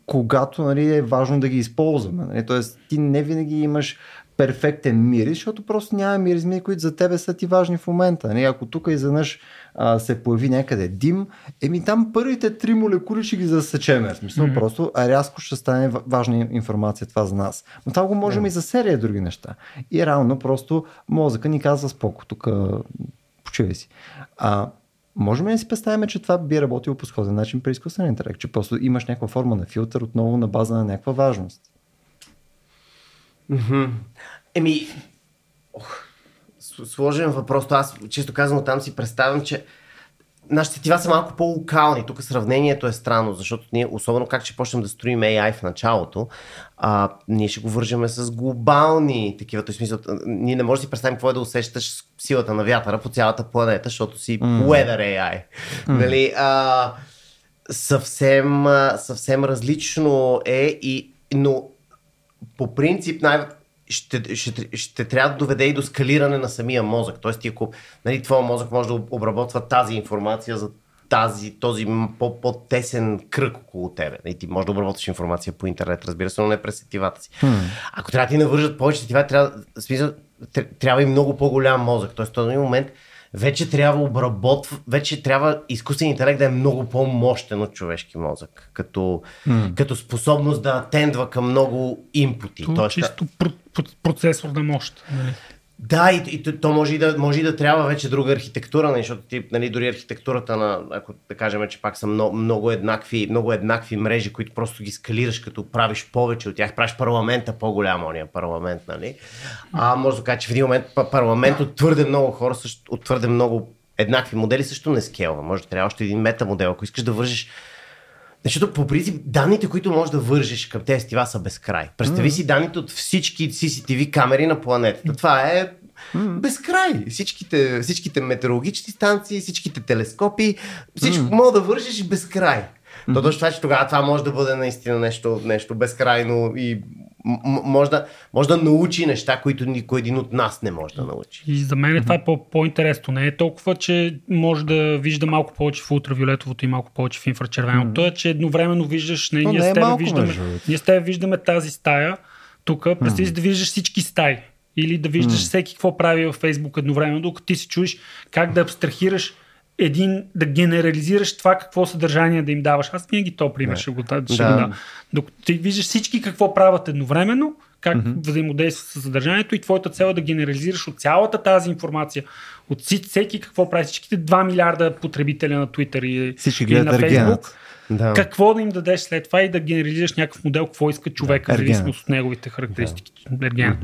когато нали, е важно да ги използваме. Нали? Тоест, ти не винаги имаш перфектен мирис, защото просто няма миризми, които за тебе са ти важни в момента. Не? Нали? Ако тук изведнъж а, се появи някъде дим, еми там първите три молекули ще ги засечем. В смисъл, mm-hmm. просто а рязко ще стане важна информация това за нас. Но това го можем yeah. и за серия други неща. И реално просто мозъка ни казва споко, тук почивай си. А, Можем ли да си представим, че това би работило по сходен начин при изкуствен интелект, че просто имаш някаква форма на филтър отново на база на някаква важност? Mm-hmm. Еми, ох, сложен въпрос. Аз, често казвам, там си представям, че нашите сетива са малко по-локални. Тук сравнението е странно, защото ние, особено как ще почнем да строим AI в началото, а, ние ще го вържаме с глобални такива. Той смисъл, ние не можем да си представим какво е да усещаш силата на вятъра по цялата планета, защото си mm. weather AI. Mm. Нали, а, съвсем, съвсем различно е и но по принцип най- ще, ще, ще трябва да доведе и до скалиране на самия мозък. Тоест, ако нали, твоя мозък може да обработва тази информация за тази, този по-тесен кръг около тебе. И ти можеш да обработваш информация по интернет, разбира се, но не през сетивата си. Hmm. Ако трябва да ти навържат повече сетива, трябва, смисъл, трябва и много по-голям мозък. Тоест, в този момент вече трябва обработва, вече трябва изкуствен интелект да е много по-мощен от човешки мозък, като, mm. като способност да тендва към много импути. То, Тоест, чисто процесор на мощ. Да, и, и то може и, да, може и да трябва вече друга архитектура, нали, защото ти, нали, дори архитектурата на, ако да кажем, че пак са много, много, еднакви, много еднакви мрежи, които просто ги скалираш, като правиш повече от тях, правиш парламента по-голям, ония парламент, нали? А може да кажа, че в един момент парламент от твърде много хора, също, от твърде много еднакви модели също не скелва. Може да трябва още един мета модел, ако искаш да вържиш защото по принцип данните, които можеш да вържиш към тези стива са безкрай. Представи mm. си данните от всички CCTV камери на планетата. Това е mm. безкрай. Всичките, всичките метеорологични станции, всичките телескопи, всичко mm. мога да вържиш безкрай. Mm-hmm. То точно това, че тогава това може да бъде наистина нещо, нещо безкрайно и може да, може да научи неща, които никой един от нас не може да научи. И за мен това е по- по-интересно. Не е толкова, че може да вижда малко повече в ултравиолетовото и малко повече в инфрачервеното. То е, че едновременно виждаш, не, ние, не е с тебе виждаме, ние с тебе виждаме тази стая. Тук, представи си да виждаш всички стаи. Или да виждаш всеки какво прави във Фейсбук едновременно, докато ти си чуеш как да абстрахираш един, да генерализираш това какво съдържание да им даваш. Аз винаги то пример ще го, ще да. да. Докато ти виждаш всички какво правят едновременно, как mm-hmm. взаимодейства с съдържанието и твоята цел е да генерализираш от цялата тази информация, от всеки какво прави, всичките 2 милиарда потребителя на Twitter и, Всички и на Facebook, да. какво да им дадеш след това и да генерализираш някакъв модел, какво иска човека, да, в зависимост от неговите характеристики. Да. Mm-hmm.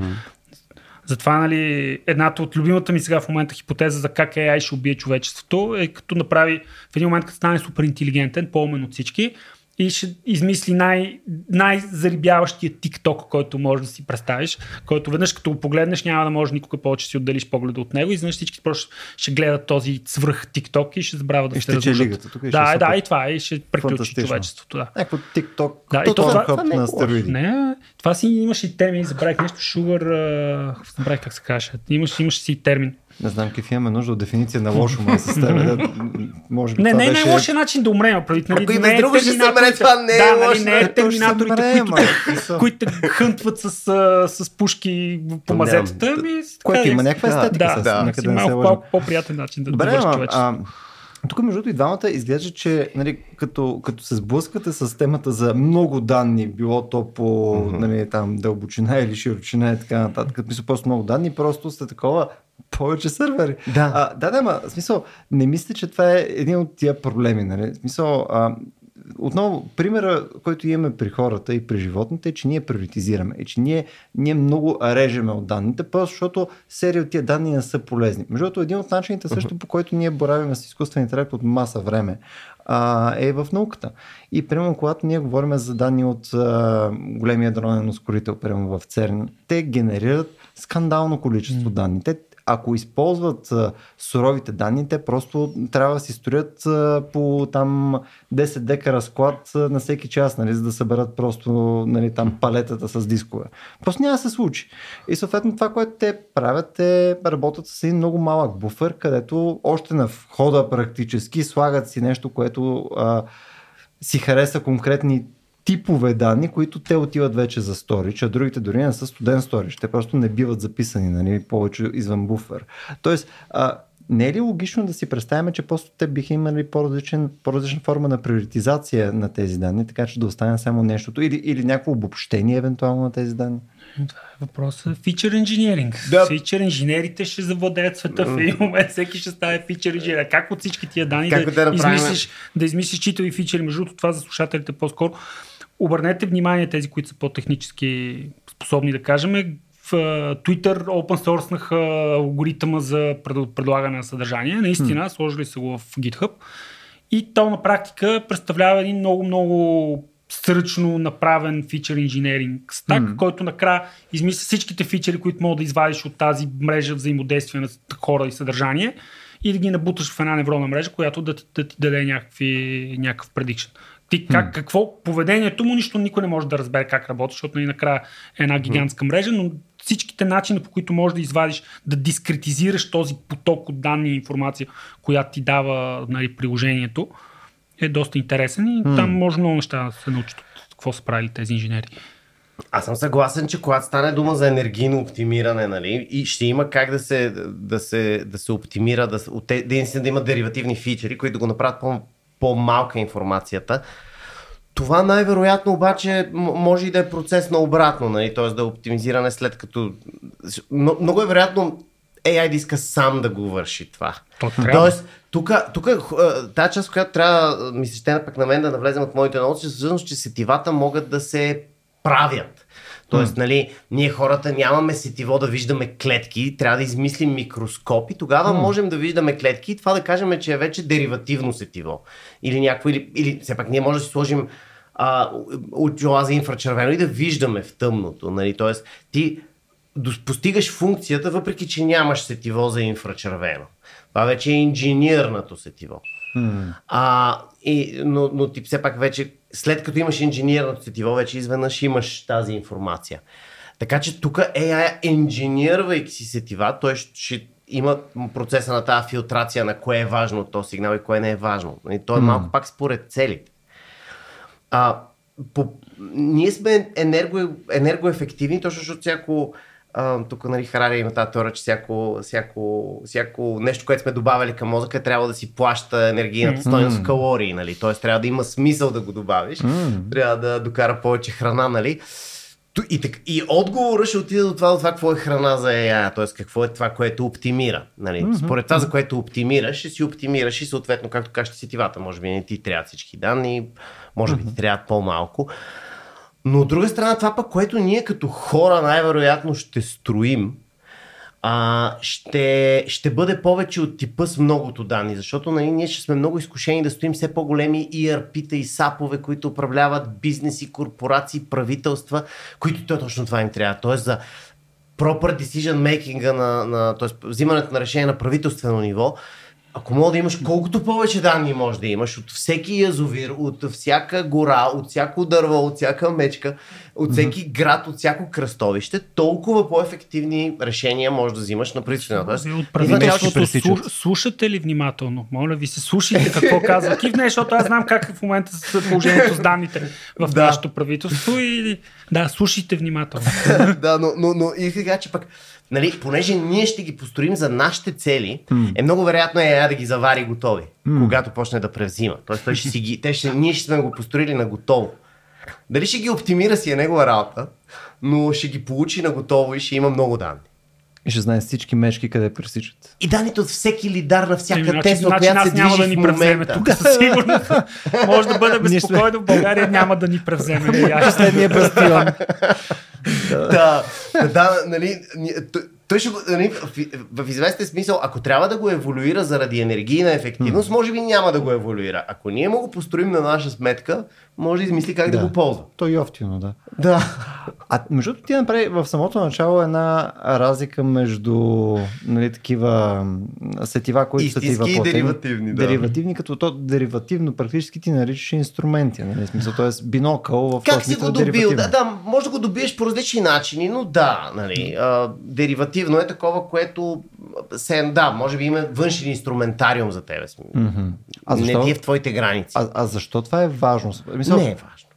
Затова, нали, едната от любимата ми сега в момента хипотеза за как AI ще убие човечеството е като направи в един момент, като стане супер интелигентен, по-умен от всички, и ще измисли най- най-зарибяващия TikTok, който можеш да си представиш, който веднъж като го погледнеш няма да можеш никога повече си отделиш погледа от него и изведнъж всички просто ще гледат този свръх TikTok и ще забравят да И се ще че размножат. лигата тук и ще Да, са да, и това и ще приключи човечеството. Да. Някакво TikTok, Да, и това- това не е на стероиди. Не, това си имаше и термин, забравих нещо, а, забравих как се каже. Имаш, имаш си термин. Не знам какъв имаме нужда от дефиниция на лошо май с теб. Да, може би Не, това не е беше... най-лошия начин да умрем, предвид. Нали, Ако и не без е друго ще се умре, това не е да, лошо. нали, не е се терминаторите, умре, които, ма, които те хънтват с, с пушки по мазетата. Ами, Което има някаква естетика. Да, да, нека да не се малко, по-приятен начин да Добре, човечеството. тук между другото и двамата изглежда, че нали, като, като се сблъскате с темата за много данни, било то по Мгм. нали, там, дълбочина или широчина и така нататък, като мисля просто много данни, просто сте такова повече сървъри. Да. А, да, да, ма, в смисъл, не мисля, че това е един от тия проблеми. Нали? В смисъл, а, отново, примера, който имаме при хората и при животните е, че ние приоритизираме и че ние, ние много режеме от данните, просто защото серия от тия данни не са полезни. Между другото, един от начините също, по който ние боравим с изкуствен интелект от маса време, а, е в науката. И примерно, когато ние говорим за данни от а, големия дронен ускорител, примерно в ЦЕРН, те генерират скандално количество данни. Те ако използват а, суровите данни, те просто трябва да си строят а, по там 10 дека разклад а, на всеки час, нали, за да съберат просто нали, там палетата с дискове. Просто няма да се случи. И съответно това, което те правят е работят с един много малък буфер, където още на входа практически слагат си нещо, което а, си хареса конкретни типове данни, които те отиват вече за сторич, а другите дори не са студент сторич. Те просто не биват записани нали, повече извън буфер. Тоест, а, не е ли логично да си представим, че просто те биха имали по-различен, по-различна форма на приоритизация на тези данни, така че да остане само нещото или, или някакво обобщение евентуално на тези данни? Това е въпросът. Фичър инженеринг. Да. Фичър инженерите ще завладеят света в един момент. Всеки ще стане фичър инженер. Как от всички тия данни Как да, да измислиш, да измислиш читави фичери? Между другото, това за слушателите по-скоро. Обърнете внимание тези, които са по-технически способни да кажем. В Twitter open source алгоритъма за пред- предлагане на съдържание. Наистина, сложили са го в GitHub. И то на практика представлява един много-много сръчно направен фичър инженеринг стак, Мгм. който накрая измисля всичките фичери, които мога да извадиш от тази мрежа взаимодействие на хора и съдържание и да ги набуташ в една невронна мрежа, която да ти, да ти даде някакви, някакъв предикшн. Ти как, какво, поведението му нищо никой не може да разбере как работи, защото нали, накрая е една гигантска мрежа, но всичките начини, по които можеш да извадиш, да дискретизираш този поток от данни и информация, която ти дава нали, приложението, е доста интересен и там може много неща да се научат от какво са правили тези инженери. Аз съм съгласен, че когато стане дума за енергийно оптимиране, нали, и ще има как да се, да се, да се оптимира, да, да, да има деривативни фичери, които да го направят по, по-малка информацията. Това най-вероятно обаче може и да е процес на обратно, нали? т.е. да е оптимизиране след като... Но, много е вероятно AI да иска сам да го върши това. То трябва. Тоест, тук, тук тази част, която трябва, ми се ще пък на мен да навлезем от моите е всъщност, че сетивата могат да се правят. Тоест, нали, ние хората нямаме сетиво да виждаме клетки, трябва да измислим микроскоп и тогава можем да виждаме клетки и това да кажем, че е вече деривативно сетиво. Или някакво, или, или все пак ние може да си сложим а, очила за инфрачервено и да виждаме в тъмното. Нали? Тоест, ти постигаш функцията, въпреки че нямаш сетиво за инфрачервено. Това вече е инженерното сетиво. А, и, но, но ти все пак вече, след като имаш инженерното сетиво, вече изведнъж имаш тази информация. Така че тук AI, инженервайки си сетива, той ще, ще има процеса на тази филтрация на кое е важно от този сигнал и кое не е важно. И то е малко пак според целите. А, по, ние сме енерго, енергоефективни, точно защото всяко а, тук нали, Харари има тази теория, че всяко, всяко, всяко нещо, което сме добавили към мозъка, трябва да си плаща енергийната стойност в калории. Нали? Тоест трябва да има смисъл да го добавиш. Трябва да докара повече храна. Нали? И, так, и отговора ще отиде до това, до това какво е храна за AI, т.е. какво е това, което оптимира. Нали? Mm-hmm. Според това, за което оптимираш, ще си оптимираш и съответно, както кажеш, сетивата. Може би не ти трябват всички данни, може би ти трябват по-малко. Но от друга страна, това пък, което ние като хора най-вероятно ще строим, а, ще, ще бъде повече от типа с многото данни, защото нали, ние ще сме много изкушени да стоим все по-големи ERP-та и сапове, които управляват бизнеси, корпорации, правителства, които то точно това им трябва. Тоест за proper decision making на, на т.е. взимането на решение на правителствено ниво, ако мога да имаш колкото повече данни може да имаш от всеки язовир, от всяка гора, от всяко дърво, от всяка мечка, от всеки град, от всяко кръстовище, толкова по-ефективни решения може да взимаш на Вие от правителството слушате ли внимателно? Моля ви се, слушайте какво казва Кив, не, защото аз знам как в момента с положението с данните в Да. нашето правителство и да, слушайте внимателно. (laughs) да, но, но, но и сега, че пък, нали, понеже ние ще ги построим за нашите цели, е много вероятно е да ги завари готови, когато почне да превзима. Тоест, той ще си ги, те ще, ние ще сме го построили на готово. Дали ще ги оптимира си е негова работа, но ще ги получи на готово и ще има много данни. И ще знае всички мечки къде пресичат. И данните от всеки лидар на всяка значи, Тесла, значи която се няма движи да ни превземе тук със сигурност. (laughs) Може да бъде безпокойно, в България няма да ни превземе. (laughs) Последния бастион. (laughs) да, да, нали, той- той ще го, нали, в, в известен смисъл, ако трябва да го еволюира заради енергийна ефективност, може би няма да го еволюира. Ако ние му го построим на наша сметка, може да измисли как да, Да. го ползва. То е офтино, да. Да. А между другото ти направи в самото начало една разлика между нали, такива сетива, които са ти Истински въплатени. деривативни, да. Деривативни, като то деривативно практически ти наричаш инструменти. Нали? Смисъл, т.е. бинокъл в Как си го е добил? Да, да, може да го добиеш по различни начини, но да, нали, а, деривативно е такова, което се, да, може би има външен инструментариум за тебе. Мгм. А Не защо, ти е в твоите граници. а, а защо това е важно? Мисъл, не е важно.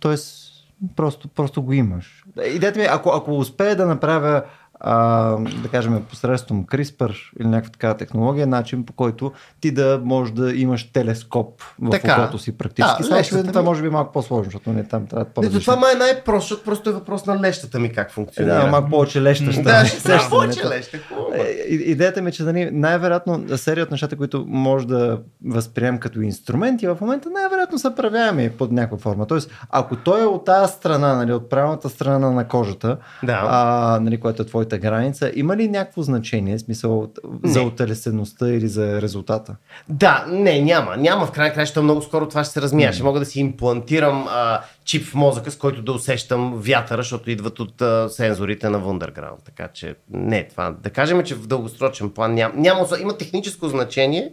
Тоест, просто, просто го имаш. Идеята ми ако, ако успее да направя а, да кажем, посредством CRISPR или някаква такава технология, начин по който ти да можеш да имаш телескоп в Така. окото си практически. Да, Само, лещата това може би е малко по-сложно, защото не там трябва по Ето, това май е най-просто, защото просто е въпрос на лещата ми как функционира. да, малко повече леща. Да, ще ще повече леща. хубаво. Е, Идеята ми е, че нали, най-вероятно серия от нещата, които може да възприемем като инструменти, в момента най-вероятно са правяеми под някаква форма. Тоест, ако той е от тази страна, нали, от правилната страна на кожата, Да. а, нали, което е твоята граница, има ли някакво значение, смисъл за Не. отелесеността или за резултата? Да, не, няма. Няма в край краща много скоро това ще се размия. Ще мога да си имплантирам а, чип в мозъка, с който да усещам вятъра, защото идват от а, сензорите на Wonderground. Така че не, това. Да кажем, че в дългосрочен план няма. няма има техническо значение,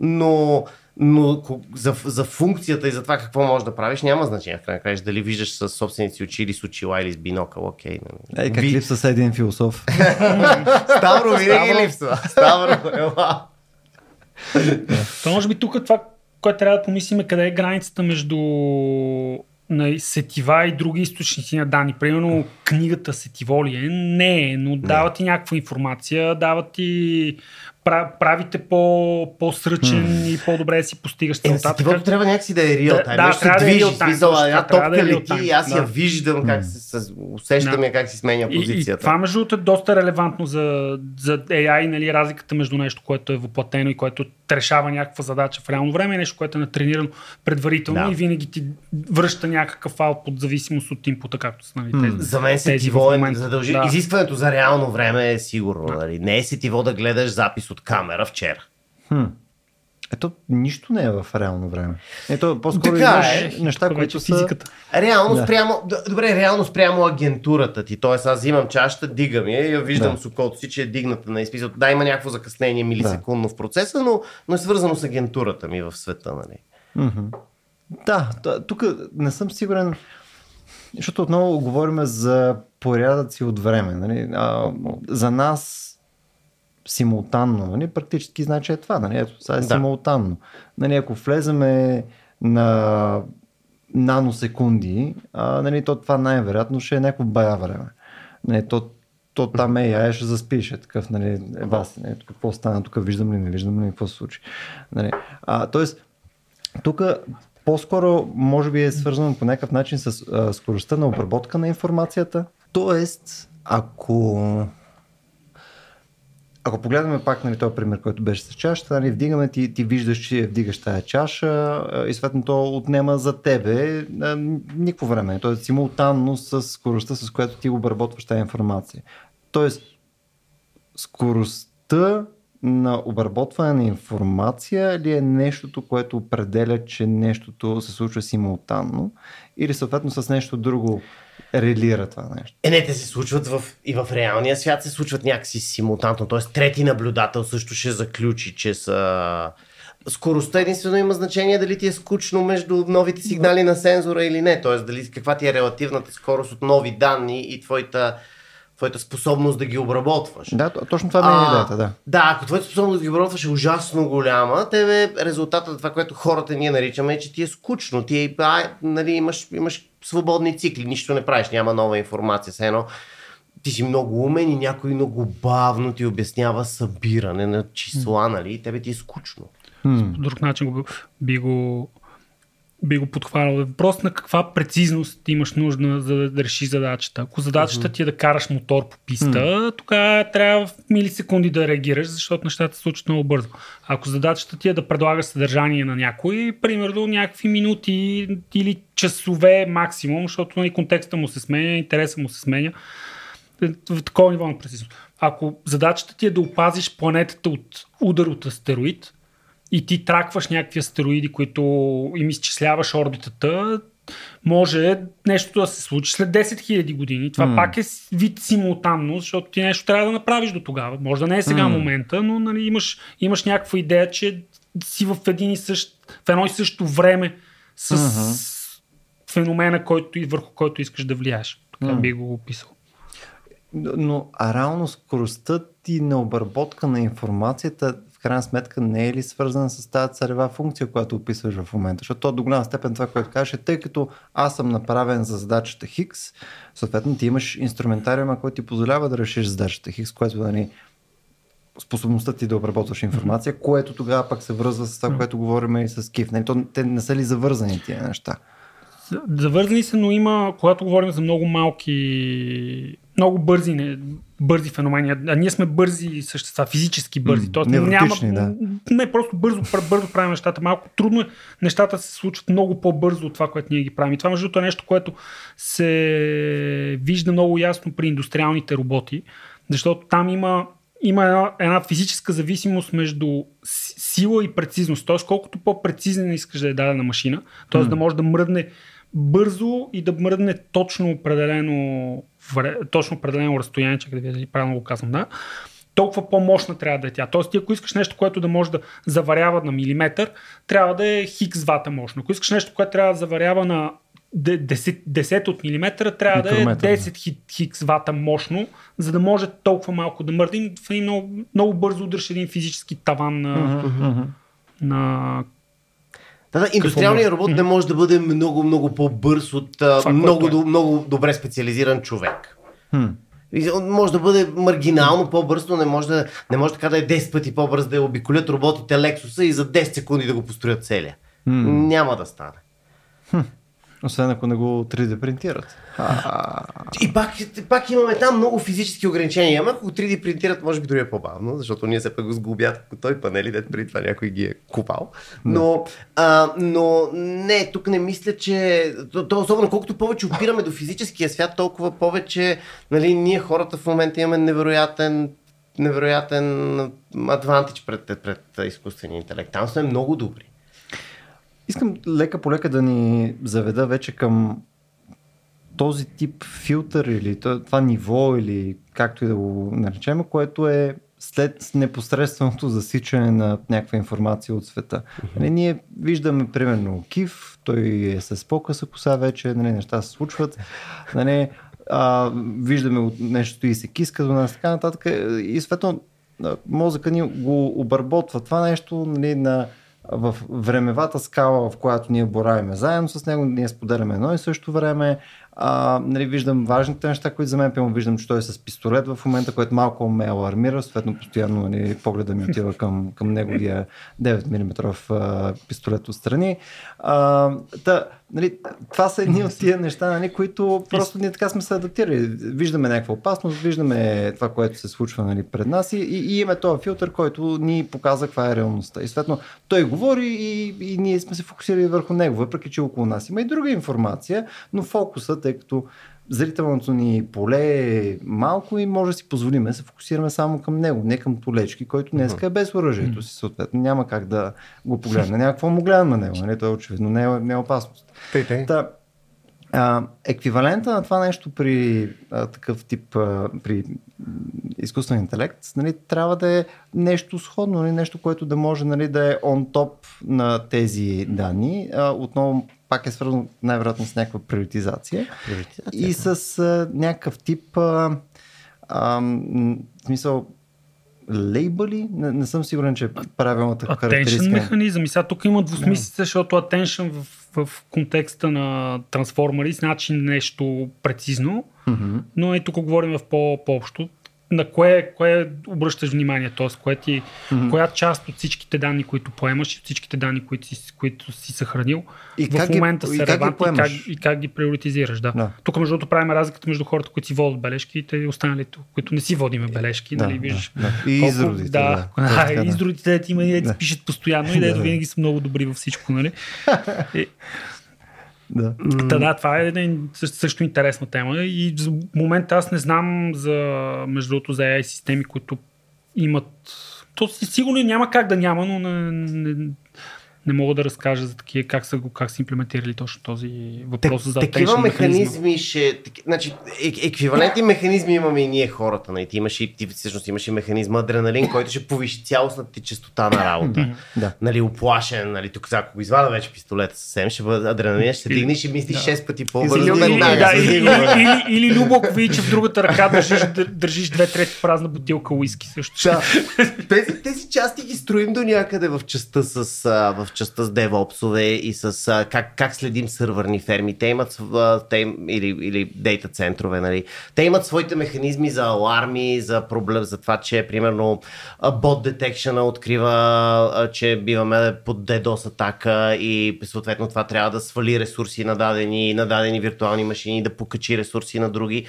но, но за, за функцията и за това какво можеш да правиш няма значение. В край краща дали виждаш с собствените си очи или с очила или с бинокъл. Окей. нали. Е, как Ви- липса с един философ? (laughs) Ставро винаги липсва. (laughs) Ставро, ела. То може би тук това, което трябва да помислим е къде е границата между на сетива и други източници на данни. Примерно книгата сетиво ли е? Не е, но дава ти някаква информация, дава ти правите по, по-сръчен и по-добре да си постигаш Е, целта. сетивото така- трябва някакси да е реал Да, тайм. да, Нещо се трябва да е смисъл, една да топка е real лети и аз я да. виждам как се, усещам Да. я как си сменя И, и позицията. това между другото е доста релевантно за, за AI, нали, разликата между нещо, което е въплатено и което решава някаква задача в реално време и нещо, което е натренирано предварително Да. и винаги ти връща някакъв output, в зависимост от инпута, както са нали, тези. За мен сетиво е задължи... Да. Изискването за реално време е сигурно. Нали? Не е сетиво да гледаш запис от камера вчера. Хм. Ето, нищо не е в реално време. Ето, по-скоро Така имаш е. неща, които са... физиката. Реално Да. спрямо, добре, реално спрямо агентурата ти. Тоест аз взимам чашата, дигам я и я виждам Да. с окото си, че е дигната на изписал. Да, има някакво закъснение милисекундно в процеса, но, но е свързано с агентурата ми в света. Нали? Да, тук не съм сигурен, защото отново говорим за порядъци от време. Нали? А, за нас симултанно, нали? практически значи е това. Нали? Ето, сега е Да. симултанно. Нали, ако влеземе на наносекунди, а, нали, то това най-вероятно ще е някакво бая време. Нали, то, то там е, я ще заспише такъв, нали, е вас, нали, какво стана, тук виждам ли, не виждам ли, какво се случи. Нали. А, тоест, тук по-скоро може би е свързано по някакъв начин с а, скоростта на обработка на информацията. Тоест, ако ако погледнем пак нали, този пример, който беше с чашата, нали, вдигаме ти, ти виждаш, че вдигаш тая чаша и съответно то отнема за тебе никакво време. Тоест симултанно с скоростта, с която ти обработваш тази информация. Тоест, скоростта на обработване на информация ли е нещото, което определя, че нещото се случва симултанно или съответно с нещо друго релира това нещо? Е, не, те се случват в, и в реалния свят, се случват някакси симултантно. Тоест, трети наблюдател също ще заключи, че са... Скоростта единствено има значение дали ти е скучно между новите сигнали на сензора или не. Тоест, дали каква ти е релативната скорост от нови данни и твоята твоята способност да ги обработваш. Да, точно това ми е идеята, да. Да, ако твоята способност да ги обработваш е ужасно голяма, тебе резултатът от това, което хората ние наричаме е, че ти е скучно. Ти е, а, нали, имаш, имаш свободни цикли, нищо не правиш, няма нова информация. Все едно ти си много умен и някой много бавно ти обяснява събиране на числа, нали? И тебе ти е скучно. По друг начин би, би го би го подхванал. Въпрос на каква прецизност имаш нужда за да решиш задачата. Ако задачата ти е да караш мотор по писта, mm. тогава трябва в милисекунди да реагираш, защото нещата се случват много бързо. Ако задачата ти е да предлагаш съдържание на някой, примерно някакви минути или часове максимум, защото и нали, контекста му се сменя, интереса му се сменя, в такова ниво на прецизност. Ако задачата ти е да опазиш планетата от удар от астероид, и ти тракваш някакви астероиди, които им изчисляваш орбитата, може нещо да се случи след 10 000 години. Това mm. пак е вид симултанно, защото ти нещо трябва да направиш до тогава. Може да не е сега mm. момента, но нали, имаш, имаш някаква идея, че си в, един и същ, в едно и също време с mm-hmm. феномена, който, върху който искаш да влияеш. Така mm. би го описал. Но а реално скоростта ти на обработка на информацията крайна сметка не е ли свързана с тази царева функция, която описваш в момента? Защото то до голяма степен това, което кажеш, е, тъй като аз съм направен за задачата Хикс, съответно ти имаш инструментариума, който ти позволява да решиш задачата Хикс, което да ни способността ти да обработваш информация, което тогава пък се връзва с това, което говорим и с Кив. Нали? То, те не са ли завързани тия неща? Завързани са, но има, когато говорим за много малки, много бързи, не, бързи феномени, а ние сме бързи същества, физически бързи. Тоест, няма, да. Не, просто бързо, бързо правим нещата. Малко трудно е. Нещата се случват много по-бързо от това, което ние ги правим. И това, между другото, е нещо, което се вижда много ясно при индустриалните роботи, защото там има има една, една физическа зависимост между сила и прецизност. Тоест, колкото по-прецизна искаш да е дадена машина, т.е. Mm. да може да мръдне бързо и да мръдне точно определено, точно определено разстояние, чакай да ви правилно го казвам, да, толкова по-мощна трябва да е тя. Тоест, ти ако искаш нещо, което да може да заварява на милиметър, трябва да е хикс вата мощно. Ако искаш нещо, което трябва да заварява на 10, 10 от милиметъра, трябва да е 10 хикс вата мощно, за да може толкова малко да мърди. Много, много бързо удръж един физически таван на, uh-huh. на да, да, индустриалният робот не може да бъде много, много по-бърз от Това, много, е. много добре специализиран човек. Хм. Може да бъде маргинално по-бърз, но не може, да, не може така да е 10 пъти по-бърз да обиколят роботите Лексуса и за 10 секунди да го построят целия. Хм. Няма да стане. Хм. Освен ако не го 3D принтират. И пак, пак имаме там много физически ограничения. Ама ако го 3D принтират, може би дори е по-бавно, защото ние се пък го сглобят ако той панели, дето преди това някой ги е купал. Но, а, но не, тук не мисля, че... То, то, особено колкото повече опираме до физическия свят, толкова повече нали, ние хората в момента имаме невероятен невероятен адвантич пред, пред изкуствения интелект. Там сме много добри. Искам лека по лека да ни заведа вече към този тип филтър или това ниво или както и да го наречем, което е след непосредственото засичане на някаква информация от света. Mm-hmm. Нали, ние виждаме примерно Кив, той е с по-къса коса вече, нали, неща се случват. Нали, а, виждаме от нещо и се киска до нас, така нататък. И съответно мозъка ни го обработва това нещо нали, на в времевата скала, в която ние боравиме заедно с него, ние споделяме едно и също време. А, нали, виждам важните неща, които за мен пълно виждам, че той е с пистолет в момента, което малко ме алармира, съответно постоянно нали, погледа ми отива към, към неговия 9 мм пистолет отстрани. А, та, нали, това са едни от тия неща, нали, които просто ние така сме се адаптирали. Виждаме някаква опасност, виждаме това, което се случва нали, пред нас и, и, и имаме този филтър, който ни показва каква е реалността. И съответно той говори и, и ние сме се фокусирали върху него, въпреки че около нас има и друга информация, но фокусът е тъй като зрителното ни поле е малко и може да си позволим да се фокусираме само към него, не към Толечки, който днес е без оръжието си, съответно няма как да го погледне. Някакво му гледам на него, нали? той очевидно не е, не е опасност. Тъй, тъй. Та, а, еквивалента на това нещо при а, такъв тип, а, при изкуствен интелект, нали, трябва да е нещо сходно, нали, нещо, което да може нали, да е он топ на тези данни. А, отново пак е свързано най-вероятно с някаква приоритизация. Приоритизация, И с а, някакъв тип а, а, смисъл лейбъли, не, не съм сигурен, че е правилната Attention характеристика. механизъм. И сега тук има двусмислица, защото attention в, в контекста на трансформери значи нещо прецизно, Мгм. но и тук говорим в по- по-общо. На кое, кое обръщаш внимание, т.е. Кое ти, коя част от всичките данни, които поемаш и всичките данни, които си, които си съхранил, И в ги- момента и са ги релевантни и как, и как ги приоритизираш. Да. Да. Тук, между другото, правим разликата между хората, които си водят бележки и те останалите, които не си водиме бележки. Да, нали, да, виждаш. да. И колко- изродите, Да, да. (laughs) да. Да. изродите, дето има и дето Да. пишат постоянно и (laughs) дето винаги са много добри във всичко. Нали? (laughs) И, Да. Та, да, това е един също, интересна тема и за момента аз не знам за, между другото, за AI системи, които имат... То си- сигурно няма как да няма, но не, не, не мога да разкажа за такива, как са, го, как са имплементирали точно този въпрос за такива механизми ще... таки- Значи, е, еквивалентни механизми имаме и ние хората. Нали? Ти имаш и, ти всъщност имаш и механизма адреналин, който ще повиши цялостната ти частота на работа. Да. Нали, оплашен, нали, тук сега, ако го извада вече пистолета съвсем, ще бъде адреналин, ще Или- дигне, ще мислиш да. 6 пъти по-бързо. Или, да, или, или, или, или Любо, ако види, че в другата ръка държиш, дър- държиш две трети празна бутилка уиски също. Да. тези, тези части ги строим до някъде в частта с, в частта с DevOps-ове и с а, как, как следим сървърни ферми. Те имат св- те, или, или дейта центрове. Нали. Те имат своите механизми за аларми, за проблем, за това, че примерно а, бот детекшена открива, а, че биваме под DDoS атака и съответно това трябва да свали ресурси на дадени, на дадени виртуални машини, да покачи ресурси на други.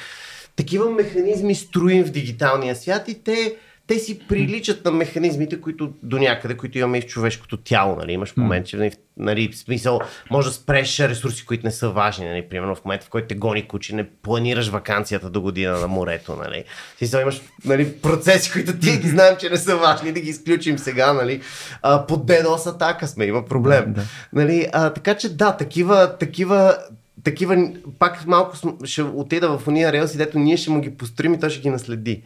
Такива механизми строим в дигиталния свят и те, те си приличат на механизмите, които до някъде, които имаме и в човешкото тяло. Нали? Имаш момент, че нали, в- нали, в смисъл, може да спреш ресурси, които не са важни. Нали? Примерно в момента, в който те гони куче, не планираш вакансията до година на морето. Нали? Смисъл, имаш нали, процеси, които ти ги знаем, че не са важни, да ги изключим сега. Нали? А, под DDoS атака сме, има проблем. Да. Нали? А, така че да, такива, такива такива, пак малко ще отида в уния релси, дето ние ще му ги построим и той ще ги наследи.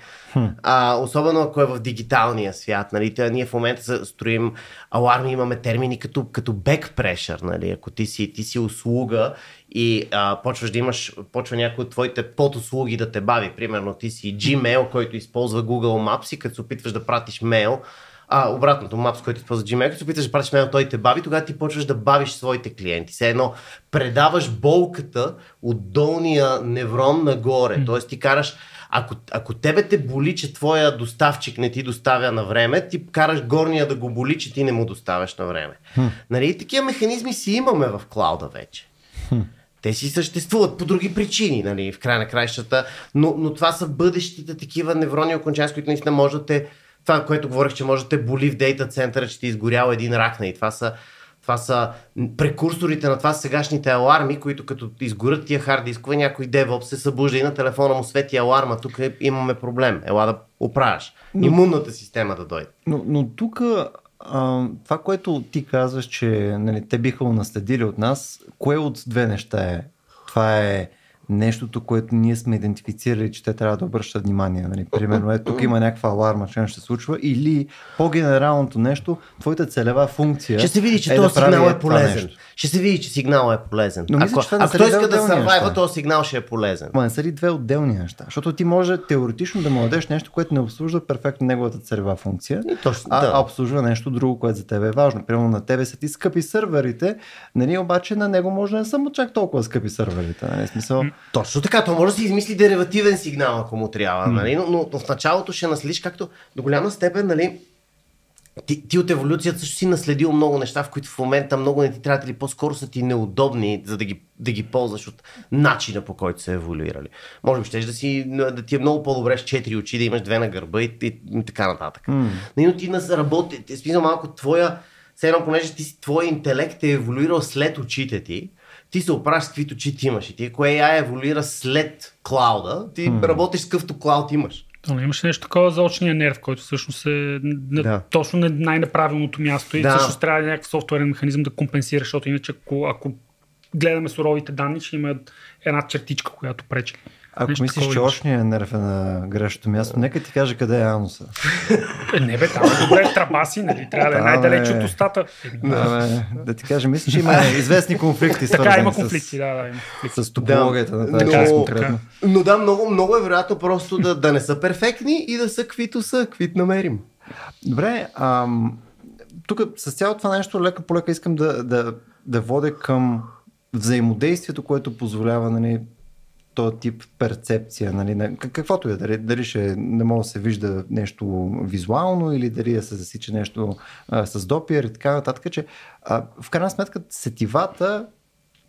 А, особено ако е в дигиталния свят. Нали? Та, ние в момента строим аларми, имаме термини като, като back pressure. Нали? Ако ти си, ти си услуга и а, почваш да имаш, почва някой от твоите подуслуги да те бави. Примерно ти си Gmail, който използва Google Maps и като се опитваш да пратиш мейл, а, обратното, Maps, който използва Gmail, се опиташ да пратиш мейл, той те бави, тогава ти почваш да бавиш своите клиенти. Все едно предаваш болката от долния неврон нагоре. Mm. Тоест ти караш, ако, ако тебе те боли, че твоя доставчик не ти доставя на време, ти караш горния да го боли, че ти не му доставяш на време. Mm. Нали? Такива механизми си имаме в клауда вече. Те си съществуват по други причини, нали, в края на краищата, но, но това са бъдещите такива неврони окончания, които наистина може да те, това, което говорих, че може да те боли в дейта центъра, че ти е изгорял един рак, нали, това са, това са прекурсорите на това са сегашните аларми, които като изгорят тия хард дискове, някой DevOps се събужда и на телефона му свети аларма, тук имаме проблем, ела да оправяш. Имунната система да дойде. Но, но тук това, което ти казваш, че нали, те биха го наследили от нас, кое от две неща е? Това е нещото, което ние сме идентифицирали, че те трябва да обръщат внимание. Нали? Примерно, ето тук има някаква аларма, че нещо се случва, или по-генералното нещо, твоята целева функция. Ще се види, че е този да сигнал е е полезен. Ще се види, че сигналът е полезен. Но мисля, ако че ако той иска да неща. този сигнал ще е полезен. Ма не са ли две отделни неща? Защото ти може теоретично да му дадеш нещо, което не обслужва перфектно неговата целева функция, И точно, а, да. а обслужва нещо друго, което за тебе е важно. Примерно на тебе са ти скъпи сървърите, нали, обаче на него може да не са му чак толкова скъпи сървърите. Нали? Смисъл, Точно така, то може да си измисли деривативен сигнал, ако му трябва, нали? но, но, но в началото ще наследиш, както до голяма степен, нали, ти, ти от еволюцията също си наследил много неща, в които в момента много не ти трябват или по-скоро са ти неудобни, за да ги, да ги ползваш от начина по който са еволюирали. Може би щеш да, си, да ти е много по-добре с четири очи, да имаш две на гърба и, и, и така нататък. Mm. Но ти нас работи, ти смисъл малко твоя, все едно, понеже ти, твой интелект е еволюирал след очите ти, ти се оправиш с каквито чити имаш. И ти, ако AI еволюира след клауда, ти М. работиш с какъвто клауд имаш. То не имаше нещо такова за очния нерв, който всъщност е на, Да. точно на най-неправилното място и Да. всъщност трябва да е някакъв софтуерен механизъм да компенсира, защото иначе ако, ако гледаме суровите данни, ще има една чертичка, която пречи. Ако Нещо мислиш, че нерв е на грешното място, нека ти кажа къде е ануса. Не бе, там е добре траба си, нали? Трябва да е най-далеч е- от устата. Да, бе, да ти кажа, мисля, че има (laughs) известни конфликти, така, има с- конфликти, да, да, има конфликти. с топологията на тази но- част конкретно. Но да, много, много е вероятно просто да, да не са перфектни и да са каквито са, каквито намерим. Добре, ам, тук с цялото това нещо лека по лека искам да, да, да водя към взаимодействието, което позволява нали, този тип перцепция, нали, на, как- каквото е, дали, дали ще не може да се вижда нещо визуално или дали да се засича нещо а, с допир и така нататък, че а, в крайна сметка сетивата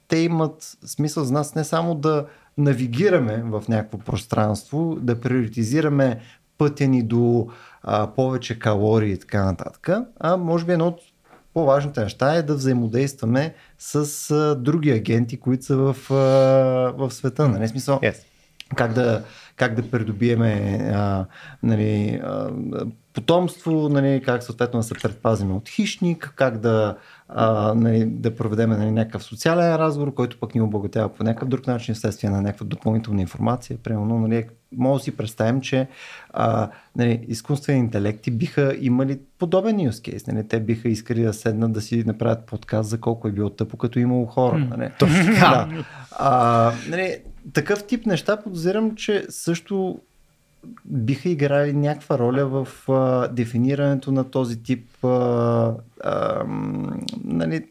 те имат смисъл за нас не само да навигираме в някакво пространство, да приоритизираме пътя ни до а, повече калории и така нататък, а може би едно от по-важните неща е да взаимодействаме с а, други агенти, които са в, а, в света. Нали? Смисъл, Yes. как да, как да придобиеме а, нали, а, потомство, нали, как съответно да се предпазиме от хищник, как да, а, нали, да проведем нали, някакъв социален разговор, който пък ни обогатява по някакъв друг начин, вследствие на някаква допълнителна информация. Примерно, нали, може да си представим, че а, нали, изкуствени интелекти биха имали подобен use case. Нали? Те биха искали да седнат да си направят подкаст за колко е било тъпо, като е имало хора. Нали? Точно така. (laughs) Да. А, нали, такъв тип неща подозирам, че също биха играли някаква роля в а, дефинирането на този тип а, а, нали,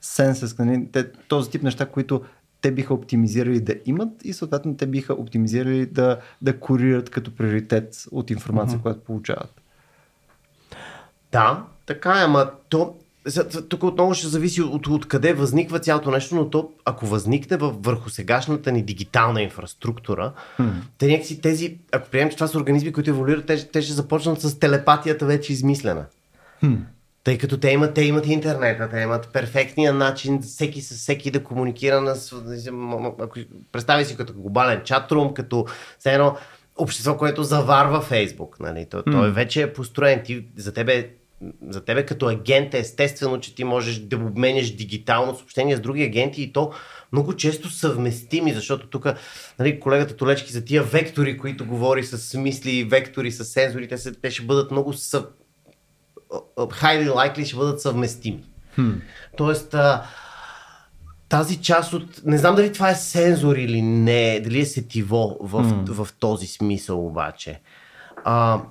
сенсес, нали, те, този тип неща, които те биха оптимизирали да имат и съответно те биха оптимизирали да, да курират като приоритет от информация, която получават. Да, така е, ама то... Тук отново ще зависи от, от къде възниква цялото нещо, но то, ако възникне във, върху сегашната ни дигитална инфраструктура, те някакси тези, ако приемем, че това са организми, които еволюират, те, те ще започнат с телепатията вече измислена. Тъй като те имат, те имат интернета, те имат перфектния начин всеки с всеки да комуникира на... Ако, представи си като глобален чатрум, като все едно общество, което заварва Фейсбук. Нали? То, той вече е построен. Ти, за, тебе, за тебе като агент е естествено, че ти можеш да обменяш дигитално съобщение с други агенти и то много често съвместими, защото тук нали, колегата Толечки за тия вектори, които говори с мисли, вектори с сензори, те, те ще бъдат много съв highly likely ще бъдат съвместими. Тоест, а, тази част от... Не знам дали това е сензор или не, дали е сетиво в, mm. в този смисъл обаче. А,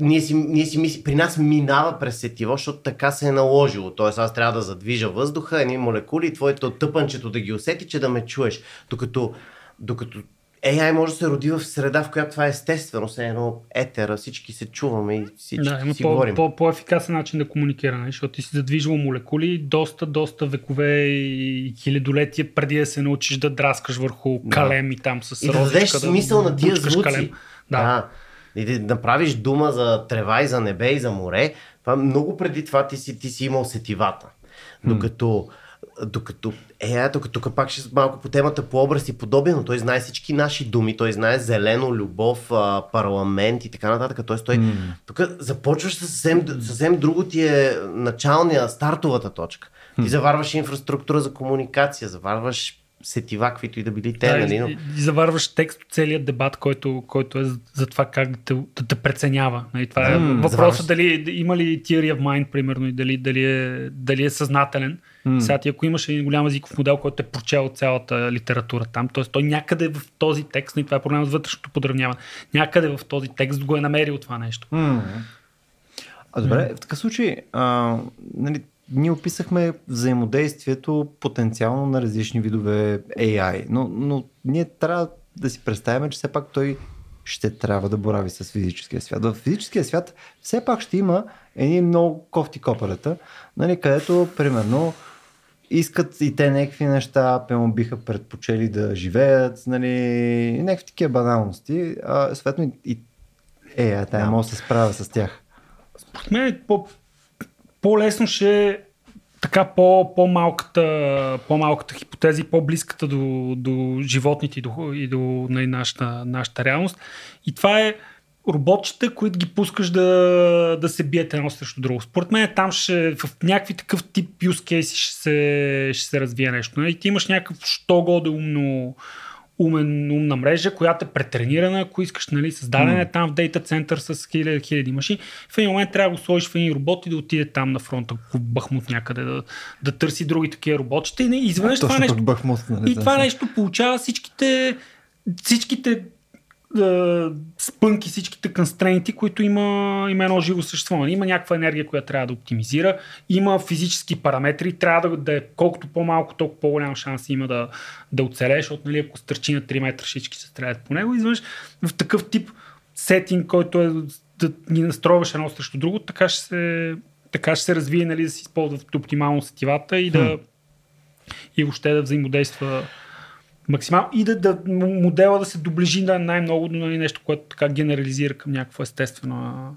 ние си, ние си мисли, при нас минава през сетиво, защото така се е наложило. Тоест аз трябва да задвижа въздуха, едни молекули твоето тъпанчето да ги усети, че да ме чуеш. Докато, докато AI може да се роди в среда, в която това е естествено, все едно етера, всички се чуваме и всички Да, има си по, говорим. по, по-ефикасен начин да комуникира, нали? защото ти си задвижил молекули доста, доста векове и хилядолетия преди да се научиш да драскаш върху калем и там с И да дадеш смисъл на тия звуци. Да. да. И да направиш дума за трева и за небе и за море. Това много преди това ти си, ти си имал сетивата. Докато, докато е, тук, тук пак ще малко по темата по образ и подобие, но той знае всички наши думи, той знае зелено, любов, парламент и така нататък. Тоест той, тук започваш съвсем, съвсем друго ти е началния, стартовата точка. Ти заварваш инфраструктура за комуникация, заварваш сетива, каквито и да били те, Да, нали? но- и, и заварваш текст от целият дебат, който, който е за, това как да те, да те преценява. Нали, това е М, въпросът заварваш. дали има ли theory of mind, примерно, и дали, дали, е, дали е съзнателен. Сега ти ако имаш един голям езиков модел, който е прочел цялата литература там, т.е. той някъде в този текст, и това е проблема с вътрешното подравняване, някъде в този текст го е намерил това нещо. А добре, в такъв случай, а, нали, ние описахме взаимодействието потенциално на различни видове AI, но, но ние трябва да си представяме, че все пак той ще трябва да борави с физическия свят. В физическия свят все пак ще има едни много кофти копалета, нали, където, примерно, искат и те някакви неща, пълно биха предпочели да живеят, нали, някакви такива баналности, а съответно и, и е, тая Да. може да се справя с тях. Според мен е по, по-лесно ще е така по, по-малката, по-малката хипотеза и по-близката до, до животните и до, и до нали, нашата, нашата реалност. И това е роботчета, които ги пускаш да, да се бият едно срещу друго. Според мен там ще, в някакви такъв тип use case ще се, ще се развие нещо. Нали? Ти имаш някакъв що годе умно, умен, умна мрежа, която е претренирана, ако искаш, нали, създадена е там в дейта център с хиляди, хиляди машини. В един момент трябва да го сложиш в един робот и да отиде там на фронта, в Бахмут някъде, да, да търси други такива роботчета. И изведнъж това нещо. Бахмут, нали, и това нещо получава всичките, всичките спънки всичките констрейнти, които има, има едно живо същество. Има някаква енергия, която трябва да оптимизира, има физически параметри, трябва да, да е колкото по-малко, толкова по-голям шанс има да, да оцелееш, защото нали, ако стърчи на 3 метра, всички се стрелят по него. Изведнъж в такъв тип сетинг, който е да ни настроиваш едно срещу друго, така ще се, така ще се развие, нали, да се използват оптимално сетивата и да и въобще да взаимодейства максимално и да, да модела да се доближи на най-много до нали, нещо, което така генерализира към някаква естествена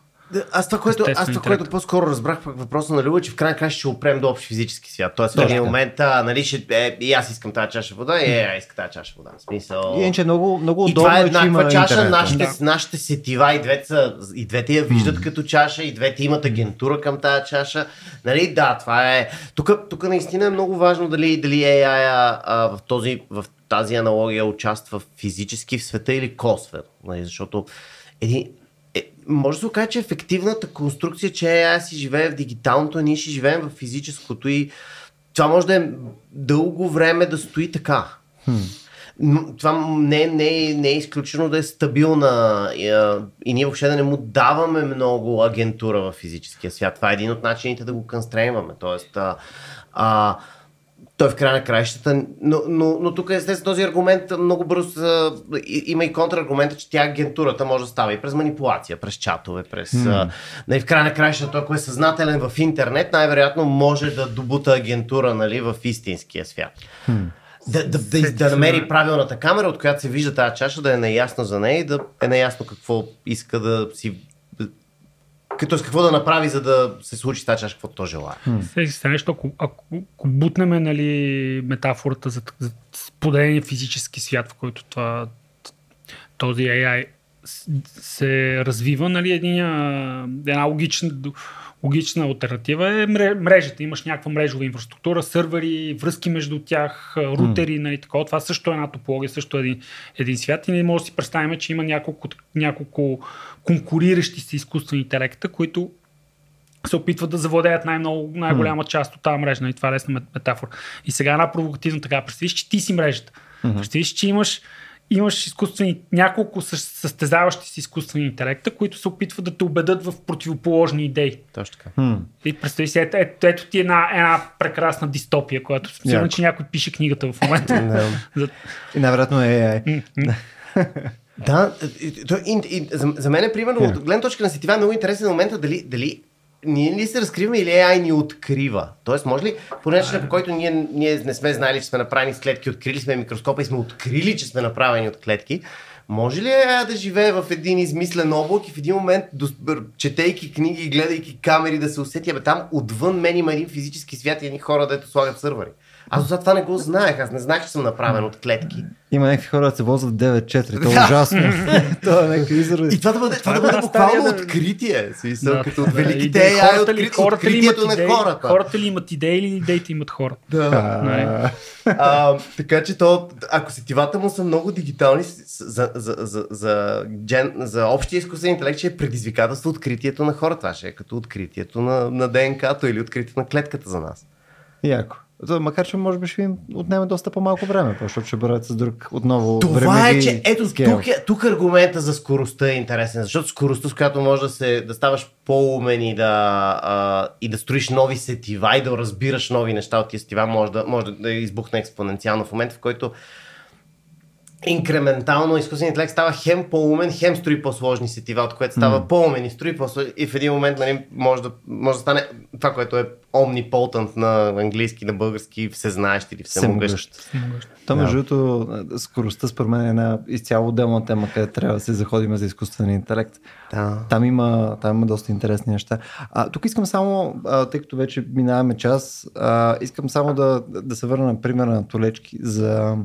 аз това, което, аз това, което по-скоро разбрах пък въпроса на Люба, че в крайна краща ще опрем до общ физически свят. Тоест в един момент, а, нали, ще, е, и аз искам тази чаша вода, и е, аз искам тази чаша вода. В смисъл... И че много, много и това е еднаква чаша, интернет, нашите, да. нашите сетива и двете, са, и двете я виждат mm. като чаша, и двете имат агентура към тази чаша. Нали, да, това е... Тук, тук наистина е много важно дали, дали AI а, а, в, този, в тази аналогия участва физически в света или косвено. Нали, защото един, е, може да се окаже, че ефективната конструкция, че AI си живее в дигиталното, а ние ще живеем в физическото и това може да е дълго време да стои така. Hmm. Това не, не, не е изключено да е стабилна и, и ние въобще да не му даваме много агентура в физическия свят. Това е един от начините да го констрейваме. Тоест, а, а, той в края на краищата. Но, но, но тук естествено този аргумент много бързо има и контраргумента, че тя агентурата може да става и през манипулация, през чатове, през... Mm. А, нали, в края на краищата, той, ако е съзнателен в интернет, най-вероятно може да добута агентура нали, в истинския свят. Mm. Да, да, да, да намери правилната камера, от която се вижда тази чаша, да е наясно за нея и да е наясно какво иска да си като с какво да направи, за да се случи тази чаша, каквото то желая. Сега нещо, ако, ако, ако бутнеме нали, метафората за, за споделение физически свят, в който това, този AI се развива, нали, един, една логична логична альтернатива е мрежата. Имаш някаква мрежова инфраструктура, сървъри, връзки между тях, рутери, mm. нали, такова. Това също е една топология, също е един, един свят и не може да си представим, че има няколко, няколко конкуриращи се изкуствени интелекта, които се опитват да завладеят най-много, най-голяма част от тази мрежа. И нали, това е лесна метафора. И сега една провокативна така. Представиш, че ти си мрежата. Mm-hmm. Представиш, че имаш имаш изкуствени, няколко състезаващи си изкуствени интелекта, които се опитват да те убедат в противоположни идеи. Точно така. Hmm. И представи си, ето, ето, ето ти една, една прекрасна дистопия, която сигурно, че някой пише книгата в момента. (laughs) И най-вероятно е. (laughs) Да, то, и, и, за, за мен, примерно, yeah. от гледна точка на сетива е много интересен момента дали, дали ние ли се разкриваме или AI ни открива? Тоест, може ли по начин, по който ние, ние не сме знали, че сме направени с клетки, открили сме микроскопа и сме открили, че сме направени от клетки, може ли AI да живее в един измислен облак и в един момент, четейки книги и гледайки камери, да се усети, бе, там отвън мен има един физически свят и едни хора, дето слагат сървъри. Аз за това не го знаех. Аз не знаех, че съм направен от клетки. Има някакви хора да се возят 9-4. Това е ужасно. (laughs) това е някакви изрази. И това да бъде, това да бъде буквално откритие. Смисъл, като от великите AI, откри... хората ли имат на хората. Хората ли имат идеи или идеите имат хора. Да. а, така че то, ако сетивата му са много дигитални, за, за, за, за, джен, за общия изкуствен интелект, че е предизвикателство откритието на хората. Това ще е като откритието на, на ДНК-то или откритието на клетката за нас. Яко. Макар, че може би ще им отнеме доста по-малко време, защото ще бъдат с друг отново Това е, че ето тук, е, тук аргумента за скоростта е интересен, защото скоростта, с която може да, се, да ставаш по-умен и да, а, и да строиш нови сетива и да разбираш нови неща от тези сетива, може да, може да избухне експоненциално в момента, в който инкрементално изкуственият интелект става хем по-умен, хем строи по-сложни сетива, от което става mm. по-умен и строи по-сложни. И в един момент нали, може, да, може да стане това, което е omnipotent на английски, на български, всезнаещ или всемогъщ. То, между другото, скоростта според мен е една изцяло отделна тема, където трябва да се заходим за изкуствен интелект. Да. Там, има, там има доста интересни неща. А, тук искам само, а, тъй като вече минаваме час, а, искам само да, да се върна на примера на Толечки за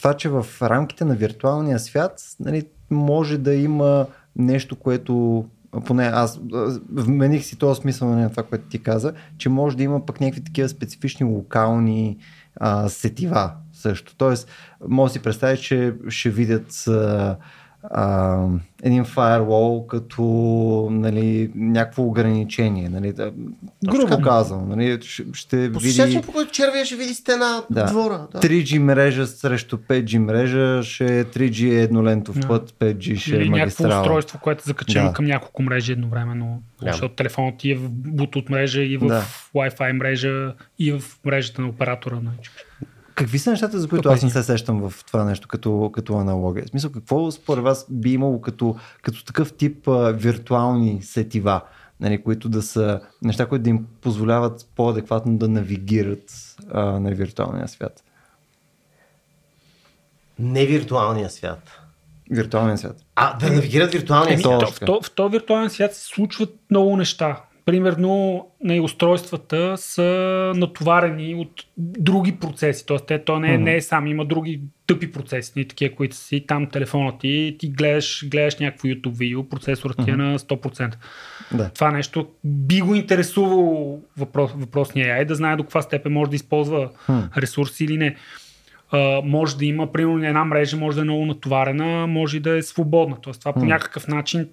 това, че в рамките на виртуалния свят нали, може да има нещо, което поне аз вмених си този смисъл на това, което ти каза, че може да има пък някакви такива специфични локални а, сетива също. Тоест, може да си представиш, че ще видят а, а, един фаервол като нали, някакво ограничение. Нали, да, грубо казвам. Нали, ще, По види... по който червия ще види стена да. двора. Да. 3G мрежа срещу 5G мрежа ще е 3G е еднолентов да. път, 5G ще Или е някакво устройство, което е закачено да. към няколко мрежи едновременно. Да. Защото телефонът ти е в Bluetooth мрежа и в да. Wi-Fi мрежа и в мрежата на оператора. Нали. Какви са нещата, за които аз не се сещам в това нещо като, като аналогия? В смисъл, какво според вас би имало като, като такъв тип а, виртуални сетива, нали, които да са неща, които да им позволяват по-адекватно да навигират а, на виртуалния свят? Не виртуалния свят. Виртуалния свят. А, да навигират виртуалния свят. В, в, в този виртуален свят се случват много неща примерно на устройствата са натоварени от други процеси. Тоест, те, то не, е, не е сам, има други тъпи процеси, не такива, които си там телефона ти, ти гледаш, гледаш някакво YouTube видео, процесорът ти е на 100%. Да. Това нещо би го интересувало въпрос, въпросния AI, да знае до каква степен може да използва ресурси или не. Uh, може да има, примерно, една мрежа може да е много натоварена, може да е свободна. Тоест, това по някакъв начин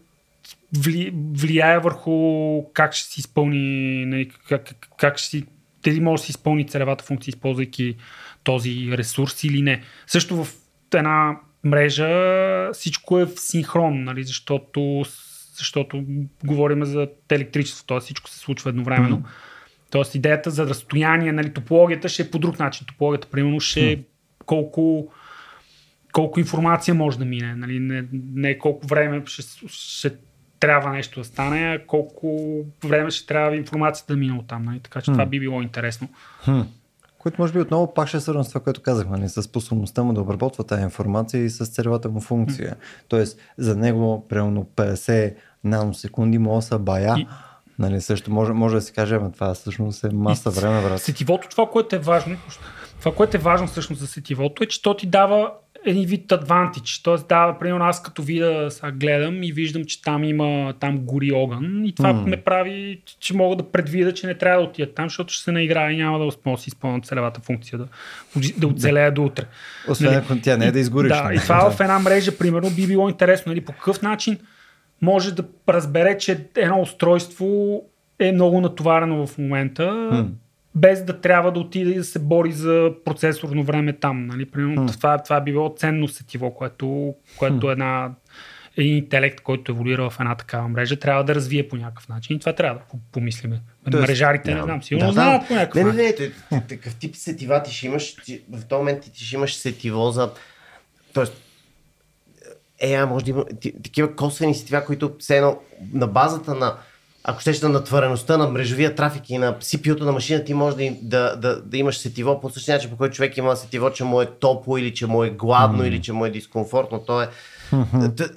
вли, влияе върху как ще си изпълни, нали, как, как ще си, дали може да си изпълни целевата функция, използвайки този ресурс или не. Също в една мрежа всичко е в синхрон, нали, защото, защото говорим за електричество, т.е. всичко се случва едновременно. Mm. Тоест идеята за разстояние, нали, топологията ще е по друг начин. Топологията, примерно, ще е колко колко информация може да мине, нали? не, не колко време ще, ще трябва нещо да стане, колко време ще трябва информацията да мине от там. Нали? Така че това би било интересно. Хм. Което може би отново пак ще е свързано с това, което казахме, нали? с способността му да обработва тази информация и с целевата му функция. Хм. Тоест, за него примерно 50 наносекунди да са бая. И... Нали, също може, може да си каже, ама това всъщност е маса време, брат. Сетивото, това, което е важно, това, което е важно всъщност за сетивото е, че то ти дава един вид адвантич. Тоест, да, примерно аз като вида, сега гледам и виждам, че там има, там гори огън и това mm. ме прави, че мога да предвида, че не трябва да отида там, защото ще се наиграе и няма да успея да си изпълня целевата функция, да, да оцелея до утре. Освен нали? ако тя не е да изгориш. Да, и това в една мрежа, примерно, би било интересно, нали, по какъв начин може да разбере, че едно устройство е много натоварено в момента. Mm без да трябва да отиде и да се бори за процесорно време там. Нали? Примерно, hmm. това, това би било ценно сетиво, което, което hmm. една, един интелект, който еволюира в една такава мрежа, трябва да развие по някакъв начин. И това трябва да помислиме. Тоест, Мрежарите, не знам, сигурно да, знаят да. по някакъв начин. Не, не, не, такъв тип сетива ти ще имаш, ти, в този момент ти ще имаш сетиво за... Тоест, е, а може да има такива косвени сетива, които все едно на базата на ако щеш на натвареността на мрежовия трафик и на CPU-то на машина, ти може да, да, да, да имаш сетиво по същия начин, по който човек има сетиво, че му е топло или че му е гладно mm. или че му е дискомфортно. То е... Mm-hmm.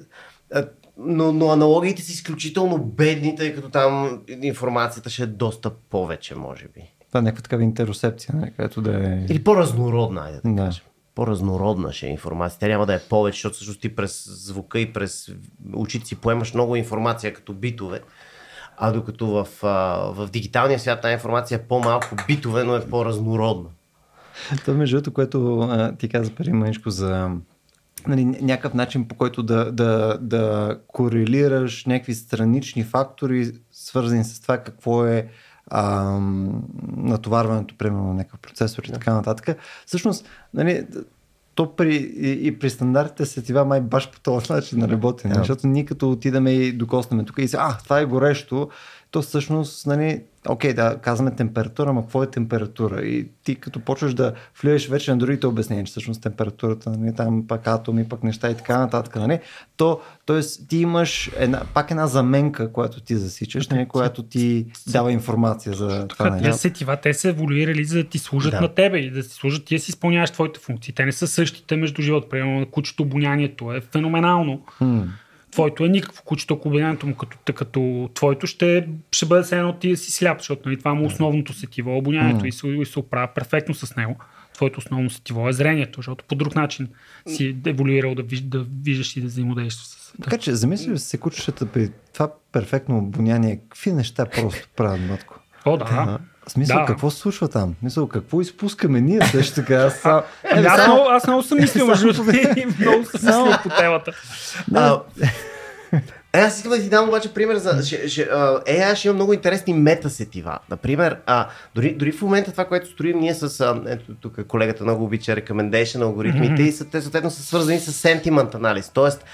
Но, но аналогиите са изключително бедни, тъй като там информацията ще е доста повече, може би. Това е някаква такава интерсепция, не? където да е... Или по-разнородна, айде да, да. кажем. По-разнородна ще е информация. Тя няма да е повече, защото всъщност ти през звука и през очите си поемаш много информация като битове. А докато в, в дигиталния свят тази информация е по-малко битове, но е по-разнородна. Това между другото, което а, ти каза преди мъничко за нали, някакъв начин по който да, да, да корелираш някакви странични фактори, свързани с това какво е а, натоварването, примерно, на някакъв процесор и така нататък. Всъщност, нали, то при, и, и при стандартите сетива май баш по този начин на работене, yeah. защото ние като отидаме и докоснем тук и си, а, това е горещо, то всъщност, нали, окей, да, казваме температура, ама какво е температура? И ти като почваш да влияеш вече на другите обяснения, че всъщност температурата, нали, там пак атоми, пак неща и така нататък, нали, то, т.е. ти имаш една, пак една заменка, която ти засичаш, нали, която ти дава информация за това. Нали. Тези сетива, те са еволюирали за да ти служат Да. на тебе и да ти служат, ти си изпълняваш твоите функции. Те не са същите между живот. Примерно на кучето обонянието е феноменално. Хм. Твоето е никакво кучето, ако обонянието му като, като твоето ще, ще бъде все едно ти да си сляп, защото нали, това му е основното сетиво, обонянието и, се, и се оправя перфектно с него. Твоето основно сетиво е зрението, защото по друг начин си еволюирал да, виж, да виждаш и да взаимодействаш с. Така че, замисли се кучетата при това перфектно обоняние, какви неща просто правят, матко? О, да. Смисъл, Да. какво се случва там? В Смисъл, какво изпускаме ние също така? Аз, сам... Ами, аз, много, аз много съм мислил, между много съм мислил по темата. А, е, аз искам да ти дам обаче пример за... Ще, ще, а, AI ще има много интересни метасетива. Например, а, дори, дори в момента това, което строим ние с... А, ето тук колегата много обича recommendation алгоритмите и са, те съответно са свързани с sentiment анализ. Тоест,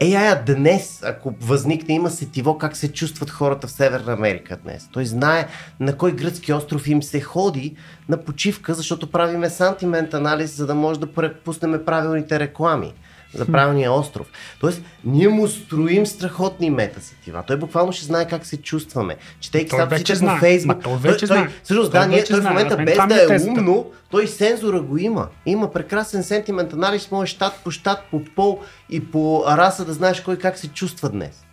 AI днес, ако възникне, има сетиво как се чувстват хората в Северна Америка днес. Той знае на кой гръцки остров им се ходи на почивка, защото правиме сантимент анализ, за да може да пуснем правилните реклами за правилния остров. Тоест, ние му строим страхотни метасетива. Той буквално ще знае как се чувстваме. Четейки Той статусите по. Фейсбук. Той вече знае. Всъщност, Той да, ние, той в момента мен без е да е тезата. умно, той сензора го има. Има прекрасен сентимент анализ, може щат по щат, по пол и по раса да знаеш кой как се чувства днес.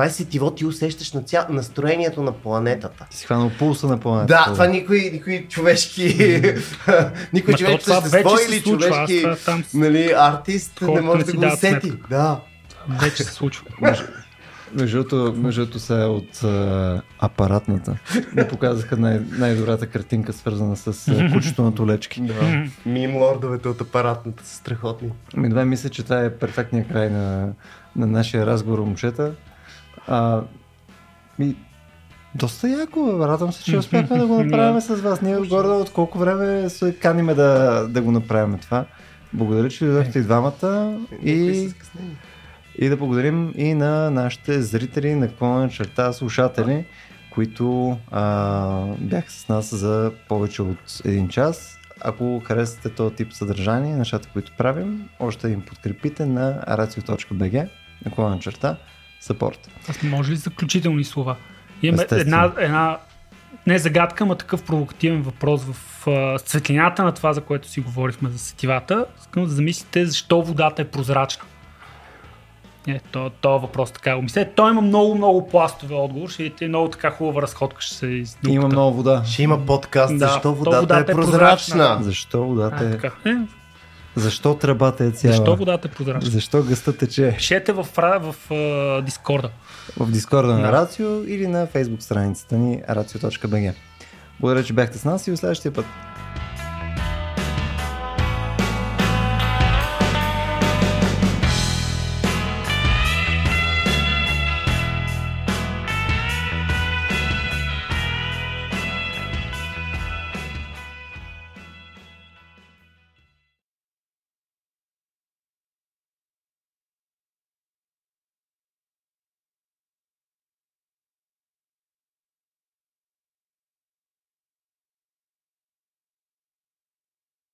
Това е сетиво, ти усещаш на ця... настроението на планетата. Ти си хванал пулса на планетата. Да, това никой, никой човешки, (laughs) никой човешки това същество или човешки там нали, артист не може да го усети. сметка. Да. вече се случва. (laughs) Между другото, са от а, апаратната. Ми показаха най- най-добрата картинка, свързана с а, кучето на толечки. да. Мим лордовете от апаратната са страхотни. Ми, това мисля, че това е перфектният край на, на нашия разговор, момчета. А, ми, доста яко, радвам се, че успяхме да го (laughs) направим с вас. Ние горе от колко време се каниме да, да го направим това. Благодаря, че дойдохте и двамата и, и да благодарим и на нашите зрители, на клона черта слушатели, които а, бяха с нас за повече от един час. Ако харесате този тип съдържание, нещата, които правим, още им подкрепите на aracio.bg, на клона черта, support. Аз може ли заключителни слова? Имаме една, една не загадка, ама такъв провокативен въпрос в а, светлината на това, за което си говорихме за сетивата. Искам да замислите защо водата е прозрачна. Е, то, то въпрос така го мисля. Той има много, много пластове отговор. Ще видите много така хубава разходка ще се издукта. Има много вода. Ще има подкаст, Да, защо водата, водата е е прозрачна. прозрачна. Защо А, водата е... така. Е, Защо тръбата е цяла? защо водата е прозрачна? Защо гъста тече? Пишете в, в, в Дискорда. В Дискорда на Да. Рацио или на фейсбук страницата ни racio.bg. Благодаря, че бяхте с нас и до следващия път.